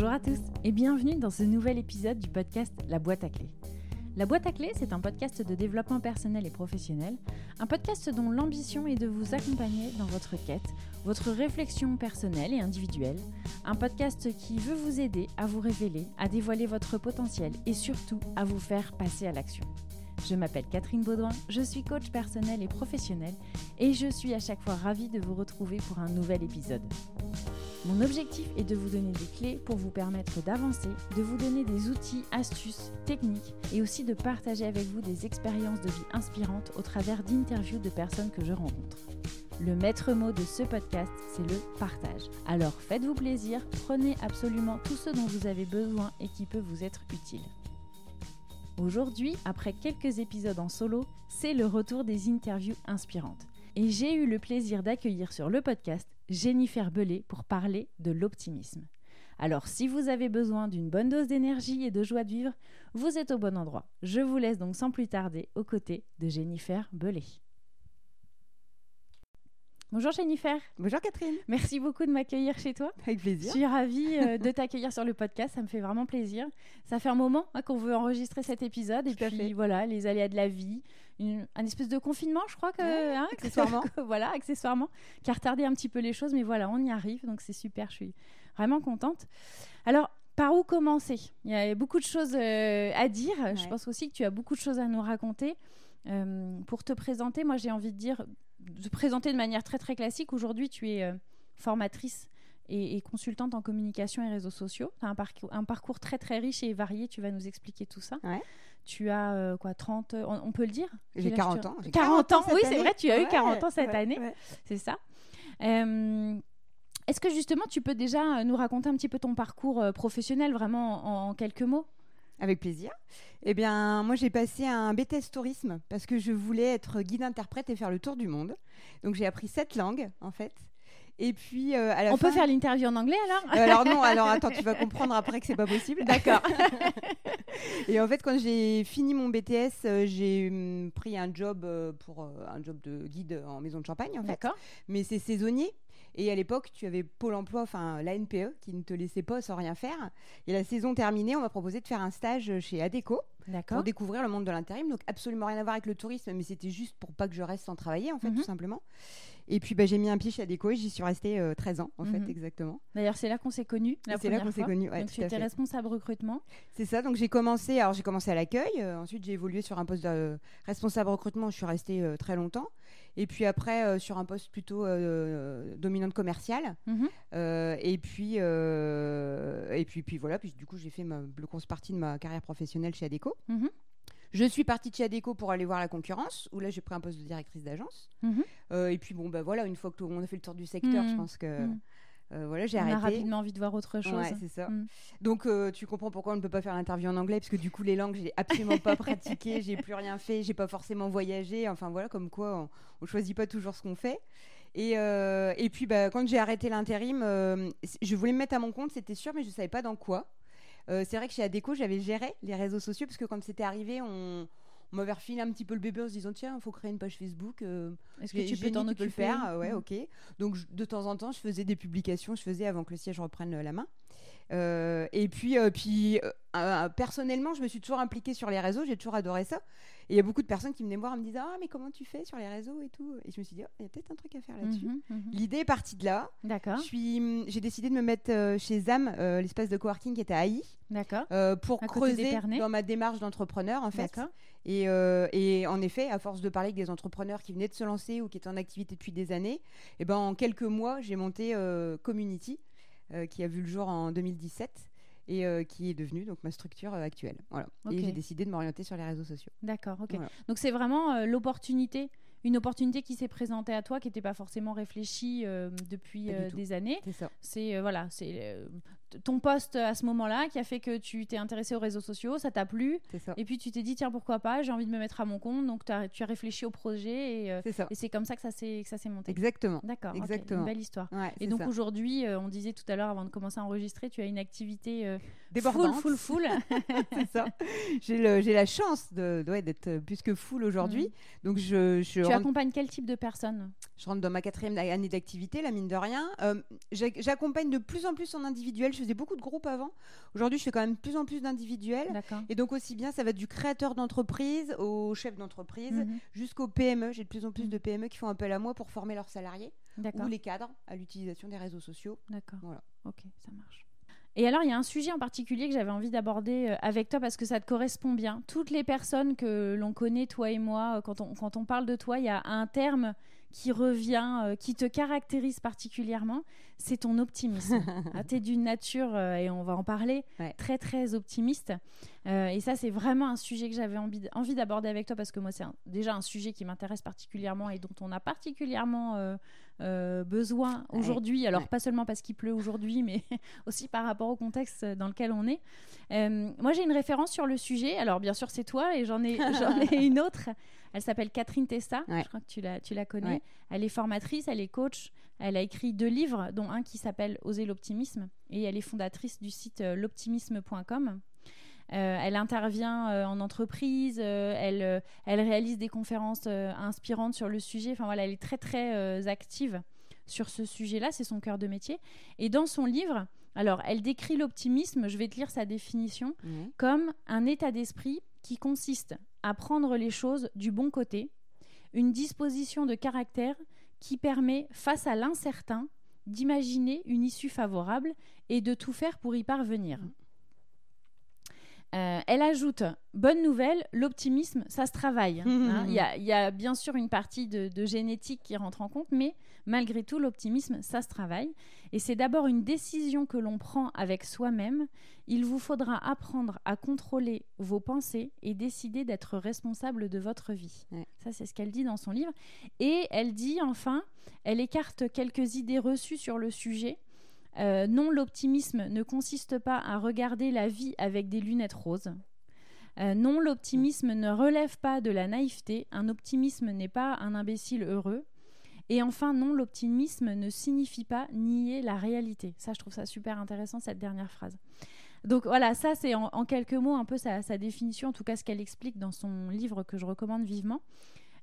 Bonjour à tous et bienvenue dans ce nouvel épisode du podcast La boîte à clés. La boîte à clés, c'est un podcast de développement personnel et professionnel, un podcast dont l'ambition est de vous accompagner dans votre quête, votre réflexion personnelle et individuelle, un podcast qui veut vous aider à vous révéler, à dévoiler votre potentiel et surtout à vous faire passer à l'action. Je m'appelle Catherine Baudouin, je suis coach personnel et professionnel et je suis à chaque fois ravie de vous retrouver pour un nouvel épisode. Mon objectif est de vous donner des clés pour vous permettre d'avancer, de vous donner des outils, astuces, techniques et aussi de partager avec vous des expériences de vie inspirantes au travers d'interviews de personnes que je rencontre. Le maître mot de ce podcast, c'est le partage. Alors faites-vous plaisir, prenez absolument tout ce dont vous avez besoin et qui peut vous être utile. Aujourd'hui, après quelques épisodes en solo, c'est le retour des interviews inspirantes. Et j'ai eu le plaisir d'accueillir sur le podcast Jennifer Bellet pour parler de l'optimisme. Alors si vous avez besoin d'une bonne dose d'énergie et de joie de vivre, vous êtes au bon endroit. Je vous laisse donc sans plus tarder aux côtés de Jennifer Bellet. Bonjour Jennifer. Bonjour Catherine. Merci beaucoup de m'accueillir chez toi. Avec plaisir. Je suis ravie euh, de t'accueillir sur le podcast, ça me fait vraiment plaisir. Ça fait un moment hein, qu'on veut enregistrer cet épisode et puis voilà, les aléas de la vie, un espèce de confinement, je crois que, hein, accessoirement. voilà, accessoirement, qui a retardé un petit peu les choses, mais voilà, on y arrive, donc c'est super. Je suis vraiment contente. Alors, par où commencer? Il y a beaucoup de choses euh, à dire. Je pense aussi que tu as beaucoup de choses à nous raconter. Euh, pour te présenter, moi j'ai envie de dire de présenter de manière très très classique. Aujourd'hui, tu es euh, formatrice et, consultante en communication et réseaux sociaux. Tu as un parcours, un parcours très très riche et varié. Tu vas nous expliquer tout ça. Tu as euh, quoi 30 on, peut le dire? J'ai 40 ans. 40, ans, oui, c'est vrai, tu as eu 40 ans cette année. C'est ça. Euh, est-ce que justement tu peux déjà nous raconter un petit peu ton parcours professionnel vraiment en quelques mots? Avec plaisir. Eh bien, moi, j'ai passé un BTS tourisme parce que je voulais être guide interprète et faire le tour du monde. Donc, j'ai appris sept langues, en fait. Et puis, euh, à la On peut faire l'interview en anglais alors euh, Alors non, alors attends, tu vas comprendre après que c'est pas possible. D'accord. et en fait, quand j'ai fini mon BTS, euh, j'ai hum, pris un job pour un job de guide en maison de champagne, en fait. D'accord. Mais c'est saisonnier. Et à l'époque, tu avais Pôle emploi, enfin la NPE, qui ne te laissait pas sans rien faire. Et la saison terminée, on m'a proposé de faire un stage chez Adeco pour découvrir le monde de l'intérim. Donc absolument rien à voir avec le tourisme, mais c'était juste pour pas que je reste sans travailler, en fait, tout mhm. simplement. Et puis bah, j'ai mis un pied chez Adeco et j'y suis restée 13 euh, ans, en fait, mhm. exactement. D'ailleurs, c'est là qu'on s'est connus. C'est là qu'on s'est connus. donc tu étais responsable recrutement. C'est ça. Donc j'ai commencé. Alors j'ai commencé à l'accueil. Euh, ensuite j'ai évolué sur un poste de responsable recrutement. Je suis restée euh, très longtemps. Et puis après, euh, sur un poste plutôt euh, dominante commerciale. Mhm. Euh, et puis, et puis, puis voilà. Puis du coup, j'ai fait ma plus grosse partie de ma carrière professionnelle chez Adeco. Mhm. Je suis partie de chez Adeco pour aller voir la concurrence, où là j'ai pris un poste de directrice d'agence. Mhm. et puis bon, bah voilà, une fois que on a fait le tour du secteur, je pense que euh, voilà, j'ai arrêté. On a rapidement envie de voir autre chose. c'est ça. Mm. Donc, euh, tu comprends pourquoi on ne peut pas faire l'interview en anglais, parce que du coup, les langues, j'ai absolument pas pratiqué, j'ai plus rien fait, j'ai pas forcément voyagé. Enfin, voilà, comme quoi, on, ne choisit pas toujours ce qu'on fait. Et, euh, et puis, bah, quand j'ai arrêté l'intérim, je voulais me mettre à mon compte, c'était sûr, mais je savais pas dans quoi. C'est vrai que chez Adeco, j'avais géré les réseaux sociaux, parce que quand c'était arrivé, on on m'avait refilé un petit peu le bébé en se disant tiens, il faut créer une page Facebook. Euh, Est-ce que tu peux t'en occuper le faire Ouais, ok. Donc de temps en temps, je faisais des publications, je faisais avant que le siège reprenne euh, la main. Euh, et puis, puis personnellement, je me suis toujours impliquée sur les réseaux, j'ai toujours adoré ça. Et il y a beaucoup de personnes qui venaient me voir et me disaient Ah, mais comment tu fais sur les réseaux et tout? Et je me suis dit oh, Il y a peut-être un truc à faire là-dessus. Mhm, mhm. L'idée est partie de là. D'accord. J'ai décidé de me mettre euh, chez ZAM, euh, l'espace de coworking qui était à. D'accord. Euh, pour creuser dans ma démarche d'entrepreneur, en fait. Et, et, en effet, à force de parler avec des entrepreneurs qui venaient de se lancer ou qui étaient en activité depuis des années, et eh ben, en quelques mois, j'ai monté Community, qui a vu le jour en 2017 et euh, qui est devenue donc ma structure euh, actuelle. Voilà. Et j'ai décidé de m'orienter sur les réseaux sociaux. D'accord, ok. Donc c'est vraiment euh, l'opportunité une opportunité qui s'est présentée à toi qui n'était pas forcément réfléchie depuis des années. C'est ça. C'est voilà, c'est ton poste à ce moment-là qui a fait que tu t'es intéressé aux réseaux sociaux, ça t'a plu. Ça. Et puis tu t'es dit, tiens, pourquoi pas, j'ai envie de me mettre à mon compte. Donc as, tu as réfléchi au projet et euh, c'est comme ça que ça s'est monté. Exactement. D'accord. Exactement. Une belle histoire. et donc aujourd'hui, euh, on disait tout à l'heure avant de commencer à enregistrer, tu as une activité euh, débordante. Full, full, full. c'est ça. J'ai la chance d'être plus que full aujourd'hui. Mm. Donc je, je Tu accompagnes quel type de personnes? Je rentre dans ma quatrième année d'activité, la mine de rien. J'accompagne de plus en plus en individuel je faisais beaucoup de groupes avant. Aujourd'hui, je fais quand même de plus en plus d'individuels. Et donc aussi bien, ça va du créateur d'entreprise au chef d'entreprise mhm. jusqu'au PME. J'ai de plus en plus de PME qui font appel à moi pour former leurs salariés ou les cadres à l'utilisation des réseaux sociaux. D'accord. Voilà. Ok, ça marche. Et alors, il y a un sujet en particulier que j'avais envie d'aborder euh, avec toi parce que ça te correspond bien. Toutes les personnes que l'on connaît, toi et moi, euh, quand on, quand on parle de toi, il y a un terme qui revient, euh, qui te caractérise particulièrement, c'est ton optimisme. ah, tu es d'une nature, et on va en parler, très très optimiste. Et ça, c'est vraiment un sujet que j'avais envie, envie d'aborder avec toi parce que moi, c'est déjà un sujet qui m'intéresse particulièrement et dont on a particulièrement euh, besoin aujourd'hui. Alors, pas seulement parce qu'il pleut aujourd'hui, mais aussi par rapport au contexte dans lequel on est. Euh, moi, j'ai une référence sur le sujet. Alors, bien sûr, c'est toi et j'en ai, j'en ai une autre. Elle s'appelle Catherine Testa. Je crois que tu la, tu la connais. Elle est formatrice, elle est coach. Elle a écrit deux livres, dont un qui s'appelle Oser l'optimisme. Et elle est fondatrice du site euh, l'optimisme.com. Euh, elle intervient euh, en entreprise, euh, elle, elle réalise des conférences inspirantes sur le sujet. Enfin voilà, elle est très très active sur ce sujet-là, c'est son cœur de métier. Et dans son livre, alors elle décrit l'optimisme, je vais te lire sa définition, comme un état d'esprit qui consiste à prendre les choses du bon côté, une disposition de caractère qui permet, face à l'incertain, d'imaginer une issue favorable et de tout faire pour y parvenir. Euh, elle ajoute Bonne nouvelle, l'optimisme, ça se travaille. Hein. Il y, a bien sûr une partie de, génétique qui rentre en compte, mais malgré tout, l'optimisme, ça se travaille. Et c'est d'abord une décision que l'on prend avec soi-même. Il vous faudra apprendre à contrôler vos pensées et décider d'être responsable de votre vie. Ça, c'est ce qu'elle dit dans son livre. Et elle dit enfin, elle écarte quelques idées reçues sur le sujet euh, non, l'optimisme ne consiste pas à regarder la vie avec des lunettes roses. Euh, non, l'optimisme ne relève pas de la naïveté. Un optimisme n'est pas un imbécile heureux. Et enfin, non, l'optimisme ne signifie pas nier la réalité. Ça, je trouve ça super intéressant, cette dernière phrase. Donc voilà, ça c'est en, quelques mots un peu sa, définition, en tout cas ce qu'elle explique dans son livre que je recommande vivement.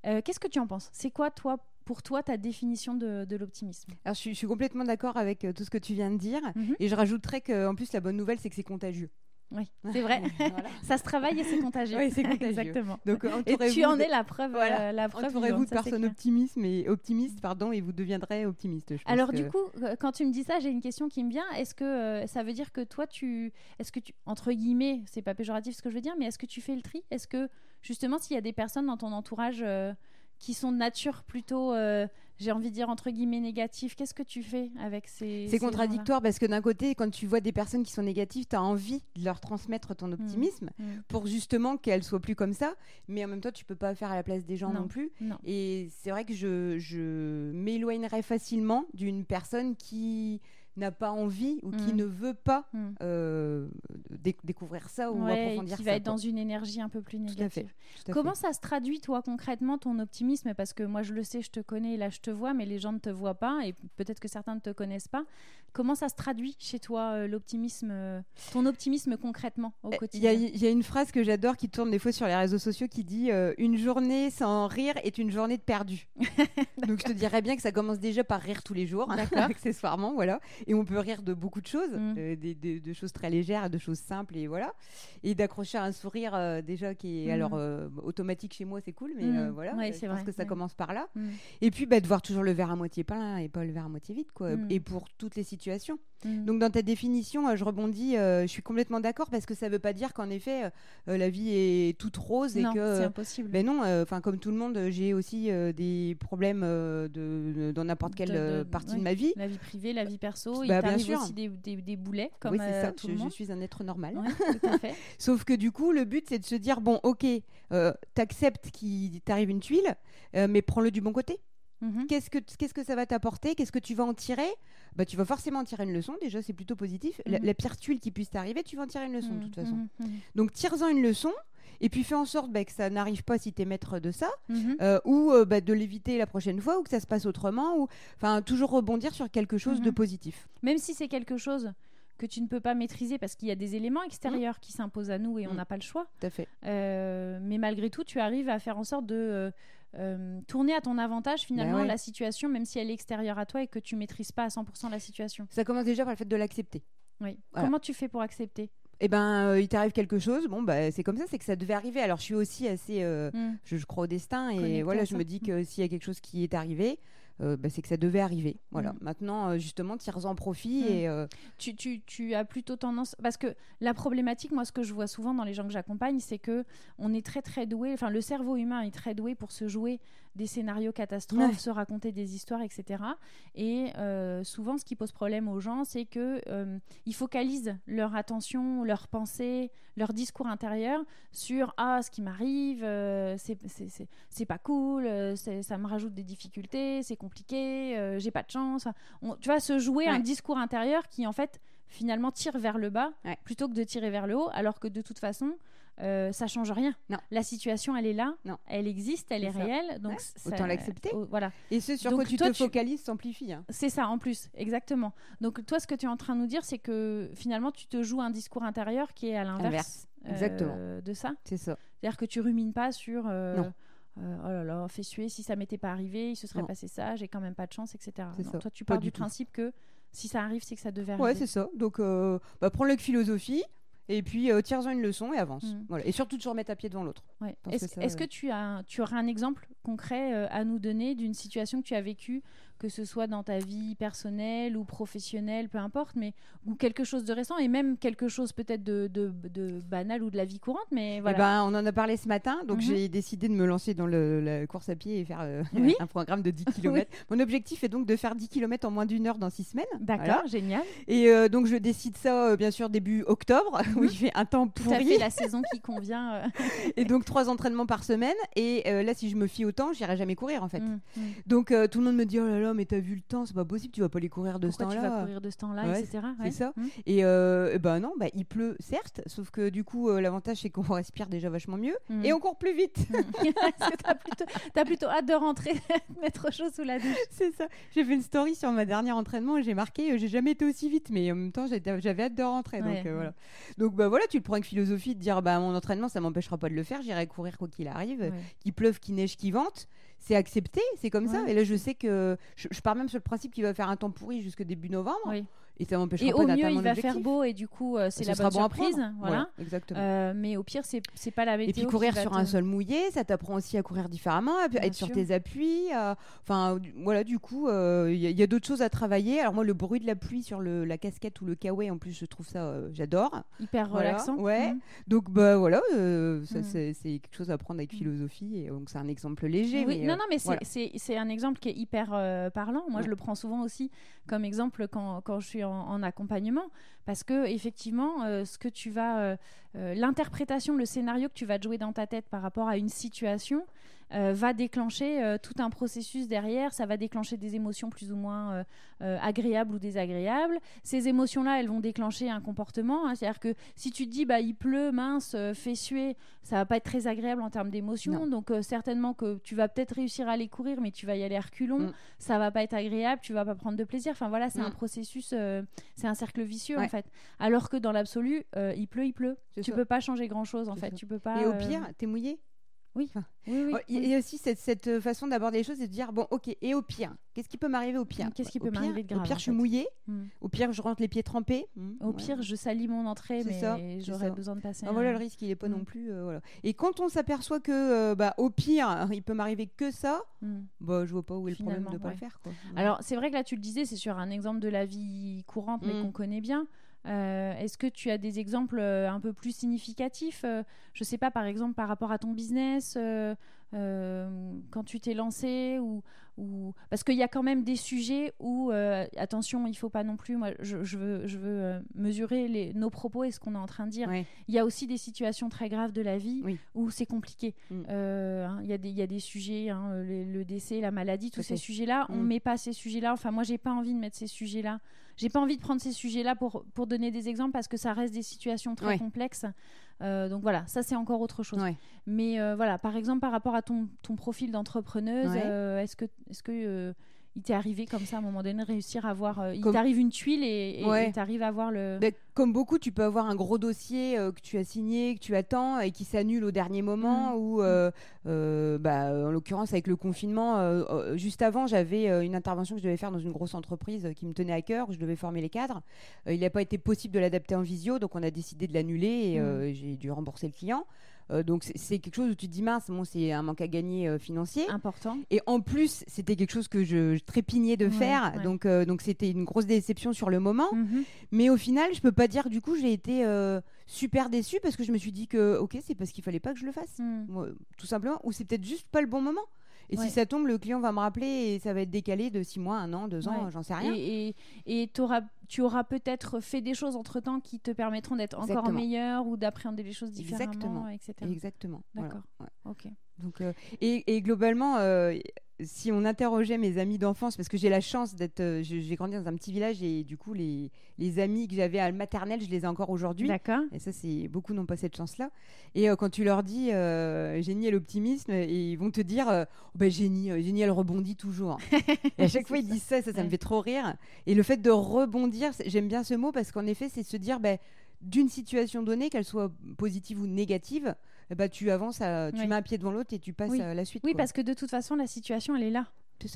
Euh, qu'est-ce que tu en penses? C'est quoi, toi, pour toi ta définition de, l'optimisme Alors, je suis, complètement d'accord avec euh, tout ce que tu viens de dire. Mhm. Et je rajouterais qu'en plus, la bonne nouvelle, c'est que c'est contagieux. Oui, c'est vrai. ça se travaille et c'est contagieux. Oui, c'est contagieux. Exactement. Donc, et tu en es la preuve. Voilà. Euh, la preuve Entourez-vous de personnes optimistes, et optimistes, pardon, et vous deviendrez optimiste. Alors du coup, euh, quand tu me dis ça, j'ai une question qui me vient. Est-ce que ça veut dire que toi, tu, est-ce que tu, entre guillemets, c'est pas péjoratif ce que je veux dire, mais est-ce que tu fais le tri? Est-ce que justement, s'il y a des personnes dans ton entourage qui sont de nature plutôt, euh, j'ai envie de dire entre guillemets négatif. Qu'est-ce que tu fais avec ces C'est contradictoire parce que d'un côté, quand tu vois des personnes qui sont négatives, tu as envie de leur transmettre ton mmh. optimisme mmh. pour justement qu'elles soient plus comme ça, mais en même temps, tu peux pas faire à la place des gens non, plus. Et c'est vrai que je, je m'éloignerais facilement d'une personne qui n'a pas envie ou qui mm. ne veut pas mm. euh, découvrir ça ou approfondir qui va être dans une énergie un peu plus négative. Comment ça se traduit toi concrètement ton optimisme? Parce que moi je le sais, je te connais, là je te vois, mais les gens ne te voient pas et peut-être que certains ne te connaissent pas. Comment ça se traduit chez toi euh, l'optimisme, euh, ton optimisme concrètement au quotidien? Il y, a une phrase que j'adore qui tourne des fois sur les réseaux sociaux qui dit une journée sans rire est une journée de perdu. Donc je te dirais bien que ça commence déjà par rire tous les jours, accessoirement, voilà et on peut rire de beaucoup de choses, mm. euh, de choses très légères, de choses simples et voilà, et d'accrocher un sourire euh, déjà qui est mm. alors euh, automatique chez moi, c'est cool, mais mm. voilà, je pense que ça commence par là. Et puis bah, de voir toujours le verre à moitié plein et pas le verre à moitié vide, quoi, et pour toutes les situations. Donc dans ta définition, je rebondis, je suis complètement d'accord parce que ça veut pas dire qu'en effet la vie est toute rose et que c'est impossible. Ben non, enfin comme tout le monde, j'ai aussi des problèmes de, dans n'importe quelle partie de ma vie. La vie privée, la vie perso il bah, t'arrive aussi des, des, boulets comme oui, c'est ça. tout je, le monde. je suis un être normal. Sauf que du coup, le but, c'est de se dire bon, ok, euh, t'acceptes qu'il t'arrive une tuile, euh, mais prends-le du bon côté. Mhm. Qu'est-ce que qu'est-ce que ça va t'apporter? Qu'est-ce que tu vas en tirer? Bah, tu vas forcément en tirer une leçon. Déjà, c'est plutôt positif. la, mhm. pire tuile qui puisse t'arriver, tu vas en tirer une leçon de toute mhm, façon. Donc, tire-en une leçon. Et puis fais en sorte bah, que ça n'arrive pas si tu es maître de ça, mhm. euh, ou euh, bah, de l'éviter la prochaine fois, ou que ça se passe autrement, ou enfin toujours rebondir sur quelque chose de mhm. positif. Même si c'est quelque chose que tu ne peux pas maîtriser parce qu'il y a des éléments extérieurs qui s'imposent à nous et on mhm. n'a pas le choix. Tout à fait. Euh, mais malgré tout, tu arrives à faire en sorte de tourner à ton avantage finalement bah la situation, même si elle est extérieure à toi et que tu maîtrises pas à 100% la situation. Ça commence déjà par le fait de l'accepter. Oui. Comment tu fais pour accepter? Eh ben, il t'arrive quelque chose, bon, bah, c'est comme ça, c'est que ça devait arriver. Alors, je suis aussi assez, mmh. je, crois au destin, et voilà, je me dis que mmh. s'il y a quelque chose qui est arrivé, euh, bah, c'est que ça devait arriver. Voilà. Mm. Maintenant, euh, justement, tire-en profit mm. et. Euh, tu, tu, tu, as plutôt tendance. Parce que la problématique, moi, ce que je vois souvent dans les gens que j'accompagne, c'est que on est très, très doué. Enfin, le cerveau humain est très doué pour se jouer des scénarios catastrophes, se raconter des histoires, etc. Et souvent, ce qui pose problème aux gens, c'est que ils focalisent leur attention, leur pensée, leur discours intérieur sur ah ce qui m'arrive, c'est pas cool, ça me rajoute des difficultés, c'est compliqué, euh, j'ai pas de chance. tu vas se jouer un discours intérieur qui en fait finalement tire vers le bas plutôt que de tirer vers le haut, alors que de toute façon euh, ça change rien. Non. La situation, elle est là, non. elle existe, elle est, réelle, donc autant l'accepter. voilà. Et ce sur quoi tu te focalises s'amplifie. Hein. C'est ça en plus, exactement. Donc toi, ce que tu es en train de nous dire, c'est que finalement, tu te joues un discours intérieur qui est à l'inverse. Euh, de ça. C'est ça. C'est-à-dire que tu rumines pas sur. Euh, euh, oh là là, fait suer, si ça m'était pas arrivé, il se serait passé ça, j'ai quand même pas de chance, etc. toi, tu pars du, principe que si ça arrive, c'est que ça devait arriver. Ouais, c'est ça. Donc, euh, bah, prends-le avec philosophie. Et puis, euh, tire-en une leçon et avance. Mm. Voilà. Et surtout, toujours mettre à pied devant l'autre. Est-ce que, tu, as, tu auras un exemple concret à nous donner d'une situation que tu as vécue que ce soit dans ta vie personnelle ou professionnelle, peu importe, mais ou quelque chose de récent et même quelque chose peut-être de, de, banal ou de la vie courante. Mais eh ben, on en a parlé ce matin, donc mhm. j'ai décidé de me lancer dans le, la course à pied et faire euh, un programme de 10 km. Mon objectif est donc de faire 10 km en moins d'une heure dans 6 semaines. D'accord, génial. Et euh, donc je décide ça euh, bien sûr début octobre, où il fait un temps pourri. Tout la saison qui convient. et donc trois entraînements par semaine. Et là, si je me fie au temps, j'irai jamais courir en fait. Mm, mm. Donc tout le monde me dit oh là là, mais t'as vu le temps, c'est pas possible, tu vas pas les courir de ce temps-là. tu vas courir de ce temps-là, etc. C'est ça. Mmh. Et, euh, ben non, bah, il pleut, certes, sauf que du coup, euh, l'avantage, c'est qu'on respire déjà vachement mieux mmh. et on court plus vite. Mmh. t'as plutôt, as plutôt hâte de rentrer, mettre chaud sous la douche. C'est ça. J'ai fait une story sur ma dernière entraînement et j'ai marqué, euh, j'ai jamais été aussi vite, mais en même temps, j'avais hâte de rentrer. Donc, voilà. Donc, bah voilà, tu le prends avec philosophie de dire, bah, mon entraînement, ça m'empêchera pas de le faire, j'irai courir quoi qu'il arrive, qu'il pleuve, qu'il neige, qu'il vente c'est accepté, c'est comme ça. Et là, je sais que je, je, pars même sur le principe qu'il va faire un temps pourri jusque début novembre. Oui. Et ça m'empêchera pas d'atteindre mon objectif. au mieux, il va faire beau et du coup, euh, c'est la bonne surprise. Voilà. exactement. Euh, mais au pire, c'est c'est pas la météo. Et puis courir sur un sol mouillé, ça t'apprend aussi à courir différemment, à être sur tes appuis. Enfin, voilà, du coup, euh, il y a, d'autres choses à travailler. Alors moi, le bruit de la pluie sur le, la casquette ou le kawaii, en plus, je trouve ça, j'adore. Hyper relaxant. Ouais. Mm. Donc bah voilà, mm. c'est quelque chose à prendre avec mm. philosophie. Et donc c'est un exemple léger. Oui, non, non, mais c'est un exemple qui est hyper parlant. Moi, je le prends souvent aussi comme exemple quand, quand je suis en, accompagnement. Parce que effectivement euh, ce que tu vas euh, euh, l'interprétation le scénario que tu vas jouer dans ta tête par rapport à une situation euh, va déclencher euh, tout un processus derrière. Ça va déclencher des émotions plus ou moins euh, agréables ou désagréables. Ces émotions-là, elles vont déclencher un comportement. Hein. C'est-à-dire que si tu te dis, bah, il pleut, mince, fait suer, ça va pas être très agréable en termes d'émotions. Donc certainement que tu vas peut-être réussir à aller courir, mais tu vas y aller à reculons. Mm. Ça va pas être agréable, tu vas pas prendre de plaisir. Enfin voilà, c'est un mm. processus, c'est un cercle vicieux en fait. Alors que dans l'absolu, il pleut, il pleut. Tu peux pas changer grand-chose en fait. Tu peux pas. Et au pire, t'es mouillé oui. oui, oui, Il y a aussi cette, cette euh, façon d'aborder les choses et de dire bon, ok, et au pire, qu'est-ce qui peut m'arriver au pire? Qu'est-ce qui peut m'arriver de grave Au pire, je suis mouillée. Hmm. Au pire, je rentre les pieds trempés. Hmm. Au pire, je salis mon entrée, mais j'aurais besoin de passer. Ah, voilà, le risque, il est pas non hmm. plus. Euh, voilà. Et quand on s'aperçoit que, euh, bah, au pire, il peut m'arriver que ça, bah, je vois pas où est le problème de ne pas le faire. Quoi. Alors, c'est vrai que là, tu le disais, c'est sur un exemple de la vie courante, mais qu'on connaît bien. Euh, est-ce que tu as des exemples euh, un peu plus significatifs euh, Je ne sais pas, par exemple, par rapport à ton business, quand tu t'es lancé ou, ou... Parce qu'il y a quand même des sujets où, attention, il ne faut pas non plus, moi je, veux, je veux mesurer les, nos propos et ce qu'on est en train de dire. Il y a aussi des situations très graves de la vie où c'est compliqué. Mm. Hein, il y, y, a des sujets, hein, le, décès, la maladie, tous ces sujets-là, on ne mm. met pas ces sujets-là. Enfin, moi, j'ai pas envie de mettre ces sujets-là j'ai pas envie de prendre ces sujets-là pour, pour donner des exemples parce que ça reste des situations très complexes. Euh, donc voilà, ça c'est encore autre chose. Mais euh, voilà, par exemple, par rapport à ton, ton profil d'entrepreneuse, euh, est-ce que, est-ce que il t'est arrivé comme ça à un moment donné, réussir à voir. Euh, il t'arrive une tuile et tu arrives à voir le. comme beaucoup, tu peux avoir un gros dossier euh, que tu as signé, que tu attends et qui s'annule au dernier moment. Mmh. Ou, euh, bah, en l'occurrence, avec le confinement, juste avant, j'avais une intervention que je devais faire dans une grosse entreprise qui me tenait à cœur, où je devais former les cadres. il n'a pas été possible de l'adapter en visio, donc on a décidé de l'annuler et mmh. j'ai dû rembourser le client. Euh, donc c'est quelque chose où tu te dis mince, bon, c'est un manque à gagner euh, financier. Important. Et en plus, c'était quelque chose que je, trépignais de faire. Donc euh, donc c'était une grosse déception sur le moment. Mhm. Mais au final, je peux pas dire du coup j'ai été super déçue parce que je me suis dit que ok, c'est parce qu'il fallait pas que je le fasse, hmm. tout simplement, ou c'est peut-être juste pas le bon moment. Et si ça tombe, le client va me rappeler et ça va être décalé de six mois, un an, deux ans, j'en sais rien. Et, et, auras, tu auras peut-être fait des choses entre temps qui te permettront d'être encore meilleur ou d'appréhender les choses différemment, Exactement. etc. Exactement. D'accord. Ok. Donc, euh, et, et, globalement, euh, si on interrogeait mes amis d'enfance, parce que j'ai la chance d'être, euh, j'ai grandi dans un petit village et du coup les, les amis que j'avais à la maternelle, je les ai encore aujourd'hui. D'accord. Et ça, c'est beaucoup n'ont pas cette chance-là. Et euh, quand tu leur dis euh, génie et l'optimisme, ils vont te dire oh, ben, génie, génie, elle rebondit toujours. et à chaque fois ils disent ça, ça, ça me fait trop rire. Et le fait de rebondir, j'aime bien ce mot parce qu'en effet, c'est se dire ben, d'une situation donnée, qu'elle soit positive ou négative ben, tu avances, tu mets un pied devant l'autre et tu passes à la suite. Oui, parce que de toute façon, la situation, elle est là.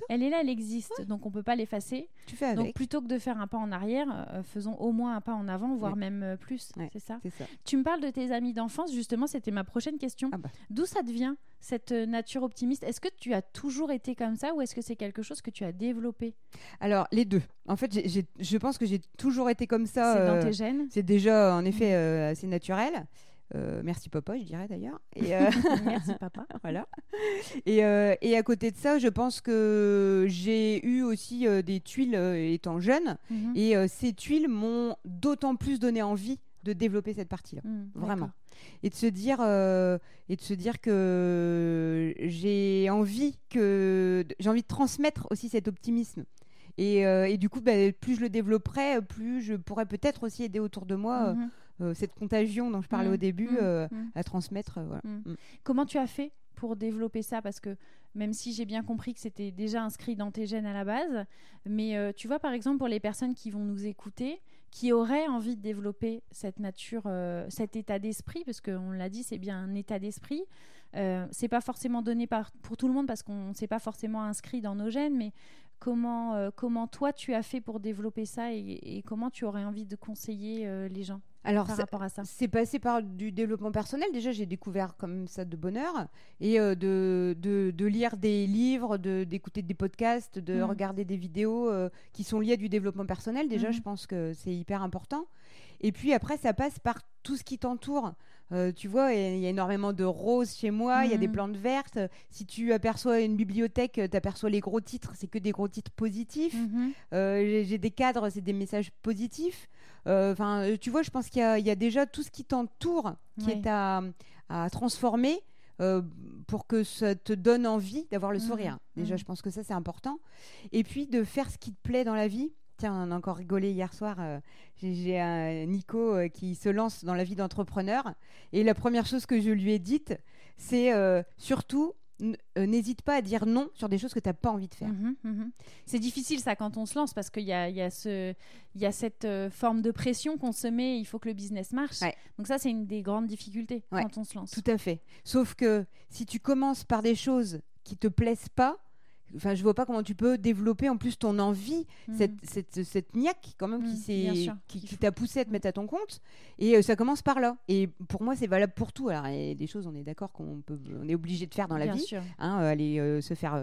Elle est là, elle existe, donc on peut pas l'effacer. Tu fais avec. Donc plutôt que de faire un pas en arrière, euh, faisons au moins un pas en avant, voire même euh, plus. c'est ça, ça, Tu me parles de tes amis d'enfance, justement, c'était ma prochaine question. Ah bah. D'où ça te vient cette euh, nature optimiste? Est-ce que tu as toujours été comme ça ou est-ce que c'est quelque chose que tu as développé? Alors les deux. En fait, je pense que j'ai toujours été comme ça. C'est dans tes gènes? C'est déjà en effet mmh. assez naturel. Euh, merci papa, je dirais d'ailleurs. Et euh, merci papa. voilà. Et, euh, et, à côté de ça, je pense que j'ai eu aussi des tuiles étant jeune. Mhm. Et ces tuiles m'ont d'autant plus donné envie de développer cette partie-là. Mhm, vraiment. Et de se dire, et de se dire que j'ai envie que j'ai envie de transmettre aussi cet optimisme. Et, et du coup, bah, plus je le développerai, plus je pourrais peut-être aussi aider autour de moi. Mhm. Euh, cette contagion dont je parlais au mmh. début mmh. Euh, mmh. à transmettre. Euh, Comment tu as fait pour développer ça? Parce que même si j'ai bien compris que c'était déjà inscrit dans tes gènes à la base, mais tu vois, par exemple, pour les personnes qui vont nous écouter, qui auraient envie de développer cette nature, cet état d'esprit, parce qu'on l'a dit, c'est bien un état d'esprit. Euh, c'est pas forcément donné par, pour tout le monde parce qu'on ne s'est pas forcément inscrit dans nos gènes, mais comment, comment toi tu as fait pour développer ça et, comment tu aurais envie de conseiller les gens? Alors, par rapport à ça C'est passé par du développement personnel. Déjà, j'ai découvert comme ça de bonheur. Et euh, de, de, lire des livres, d'écouter des podcasts, de mmh. regarder des vidéos euh, qui sont liées à du développement personnel. Déjà, mmh. je pense que c'est hyper important. Et puis après, ça passe par tout ce qui t'entoure. Euh, tu vois, il y a énormément de roses chez moi, il y a des mmh. plantes vertes. Si tu aperçois une bibliothèque, tu aperçois les gros titres, c'est que des gros titres positifs. j'ai des cadres, c'est des messages positifs. Euh, enfin, euh, tu vois, je pense qu'il y, a déjà tout ce qui t'entoure qui est à, transformer. Euh, pour que ça te donne envie d'avoir le mmh. sourire. Déjà, mmh. je pense que ça, c'est important. Et puis, de faire ce qui te plaît dans la vie. Tiens, on a encore rigolé hier soir. J'ai un Nico qui se lance dans la vie d'entrepreneur. Et la première chose que je lui ai dite, c'est surtout euh, n'hésite pas à dire non sur des choses que tu n'as pas envie de faire. Mhm, mhm. C'est difficile ça quand on se lance parce qu'il y a, y, a ce, y a cette euh, forme de pression qu'on se met, il faut que le business marche. Donc ça, c'est une des grandes difficultés quand on se lance. Tout à fait. Sauf que si tu commences par des choses qui te plaisent pas, Enfin, je vois pas comment tu peux développer en plus ton envie, hmm. cette, cette, cette, niaque quand même qui, hmm, qui, qui t'a poussé à te mettre à ton compte. Et euh, ça commence par là. Et pour moi, c'est valable pour tout. Alors, il y a des choses, on est d'accord qu'on peut, on est obligé de faire dans la vie. Hein, euh, aller euh, se faire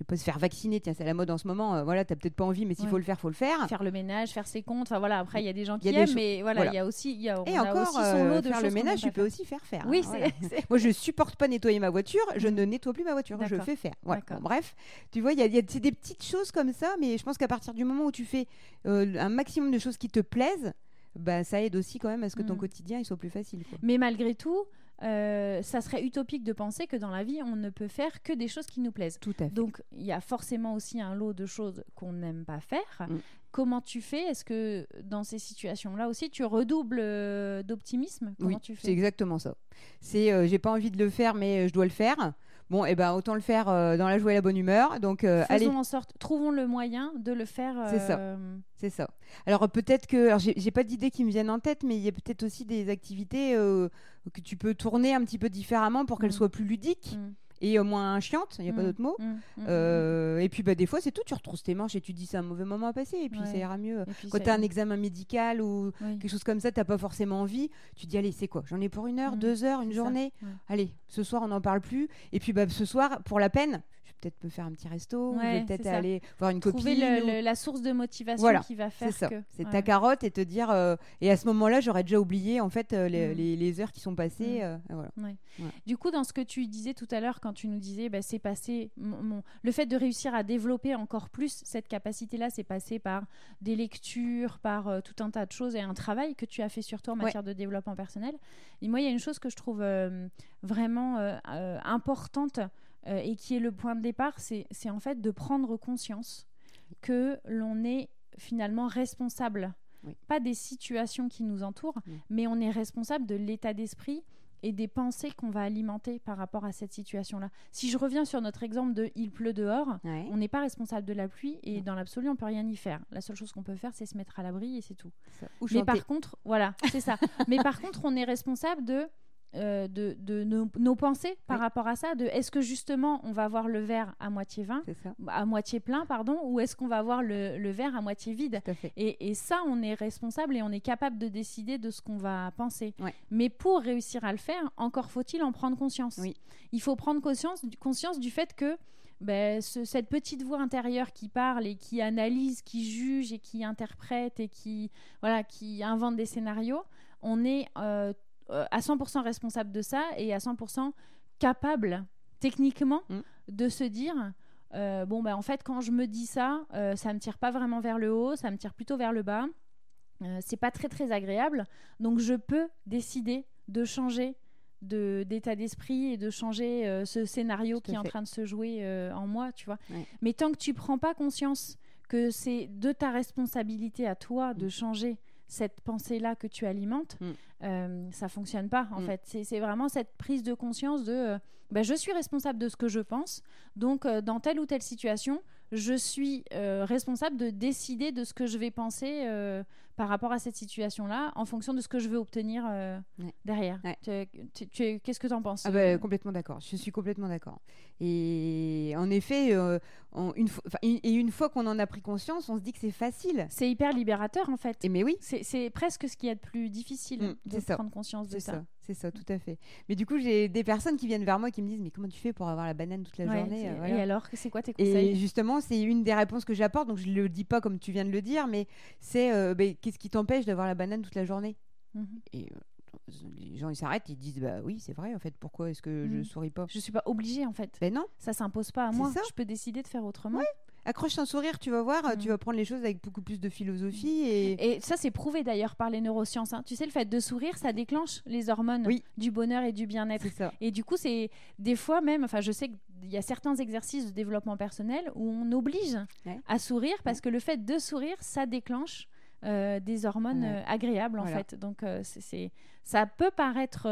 je pas se faire vacciner, tiens, c'est la mode en ce moment. Euh, voilà, t'as peut-être pas envie, mais s'il faut le faire, faut le faire. Faire le ménage, faire ses comptes. Enfin voilà, après il y a des gens qui aiment, mais voilà, il y a aussi, il y a, et encore, aussi son lot de faire le ménage, tu peux aussi faire faire. Oui, hein, c'est. Moi, je supporte pas nettoyer ma voiture, je mm. ne nettoie plus ma voiture, je fais faire. bref, tu vois, il y a, y a des petites choses comme ça, mais je pense qu'à partir du moment où tu fais euh, un maximum de choses qui te plaisent, bah, ça aide aussi quand même à ce que ton mm. quotidien il soit plus facile. Mais malgré tout, euh, ça serait utopique de penser que dans la vie, on ne peut faire que des choses qui nous plaisent. Tout à fait. Donc, il y a forcément aussi un lot de choses qu'on n'aime pas faire. Mm. Comment tu fais? Est-ce que dans ces situations-là aussi, tu redoubles euh, d'optimisme? Oui, c'est exactement ça. C'est, euh, j'ai pas envie de le faire, mais je dois le faire Bon, et eh ben autant le faire dans la joie et la bonne humeur. Donc, Faisons allez. en sorte, trouvons le moyen de le faire. C'est ça. C'est ça. Alors peut-être que, alors j'ai pas d'idées qui me viennent en tête, mais il y a peut-être aussi des activités que tu peux tourner un petit peu différemment pour qu'elles mm. soient plus ludiques. Mm et au moins chiante, il n'y a pas mm. d'autre mot. Mm. Mm. Euh, et puis bah, des fois, c'est tout, tu retrousses tes manches et tu dis c'est un mauvais moment à passer, et puis ça ira mieux. Quand tu as un examen médical ou quelque chose comme ça, tu n'as pas forcément envie, tu dis allez, c'est quoi? J'en ai pour une heure, deux heures, une journée? Allez, ce soir, on n'en parle plus. Et puis bah, ce soir, pour la peine, peut-être me faire un petit resto, peut-être aller voir une Trouver copine. Trouver la source de motivation qui va faire que. C'est ta carotte et te dire. Euh, et à ce moment-là, j'aurais déjà oublié en fait euh, mm. les, les, heures qui sont passées. Mm. Euh, du coup, dans ce que tu disais tout à l'heure, quand tu nous disais, bah, c'est passé. Mon, le fait de réussir à développer encore plus cette capacité-là, c'est passé par des lectures, par tout un tas de choses et un travail que tu as fait sur toi en matière de développement personnel. Et moi, il y a une chose que je trouve vraiment importante. Euh, et qui est le point de départ, c'est en fait de prendre conscience que l'on est finalement responsable, pas des situations qui nous entourent, mais on est responsable de l'état d'esprit et des pensées qu'on va alimenter par rapport à cette situation-là. Si je reviens sur notre exemple de il pleut dehors, on n'est pas responsable de la pluie et dans l'absolu, on peut rien y faire. La seule chose qu'on peut faire, c'est se mettre à l'abri et c'est tout. Mais par contre, voilà, c'est ça. Mais par contre, on est responsable de euh, de, de nos, pensées par rapport à ça, de est-ce que justement on va voir le verre à moitié à moitié plein, pardon, ou est-ce qu'on va voir le, verre à moitié vide et, ça, on est responsable et on est capable de décider de ce qu'on va penser. Mais pour réussir à le faire, encore faut-il en prendre conscience. Il faut prendre conscience, conscience du fait que ben, cette petite voix intérieure qui parle et qui analyse, qui juge et qui interprète et qui, voilà, qui invente des scénarios, on est euh, euh, à 100% responsable de ça et à 100% capable techniquement mm. de se dire euh, bon ben en fait quand je me dis ça euh, ça me tire pas vraiment vers le haut ça me tire plutôt vers le bas. C'est pas très très agréable. Donc je peux décider de changer d'état d'esprit et de changer ce scénario qui est en train de se jouer en moi tu vois. Mais tant que tu prends pas conscience que c'est de ta responsabilité à toi de mm. changer cette pensée-là que tu alimentes, mm. euh, ça fonctionne pas en mm. fait. C'est vraiment cette prise de conscience de euh, bah, je suis responsable de ce que je pense, donc euh, dans telle ou telle situation, je suis responsable de décider de ce que je vais penser par rapport à cette situation-là en fonction de ce que je veux obtenir derrière. Qu'est-ce que tu en penses ah bah, Complètement d'accord, je suis complètement d'accord. Et en effet, une, et une fois qu'on en a pris conscience, on se dit que c'est facile. C'est hyper libérateur en fait. Et mais oui. C'est presque ce qui est le plus difficile mm, de prendre conscience de ça. C'est ça, tout à fait. Mais du coup, j'ai des personnes qui viennent vers moi qui me disent Mais comment tu fais pour avoir la banane toute la journée euh, Et alors, c'est quoi tes conseils? Et justement, c'est une des réponses que j'apporte. Donc, je ne le dis pas comme tu viens de le dire, mais c'est euh, ben, qu'est-ce qui t'empêche d'avoir la banane toute la journée mhm. Et euh, les gens ils s'arrêtent, ils disent bah oui c'est vrai en fait pourquoi est-ce que je mhm. souris pas Je suis pas obligée en fait. Ben non. Ça s'impose pas à moi. Je peux décider de faire autrement accroche ton sourire, tu vas voir, tu mm. vas prendre les choses avec beaucoup plus de philosophie. Et, et ça, c'est prouvé d'ailleurs par les neurosciences. Hein. Tu sais, le fait de sourire, ça déclenche les hormones du bonheur et du bien-être. Et du coup, c'est des fois même, enfin, je sais qu'il y a certains exercices de développement personnel où on oblige à sourire parce que le fait de sourire, ça déclenche. Euh, des hormones euh, agréables en fait donc euh, c'est ça peut paraître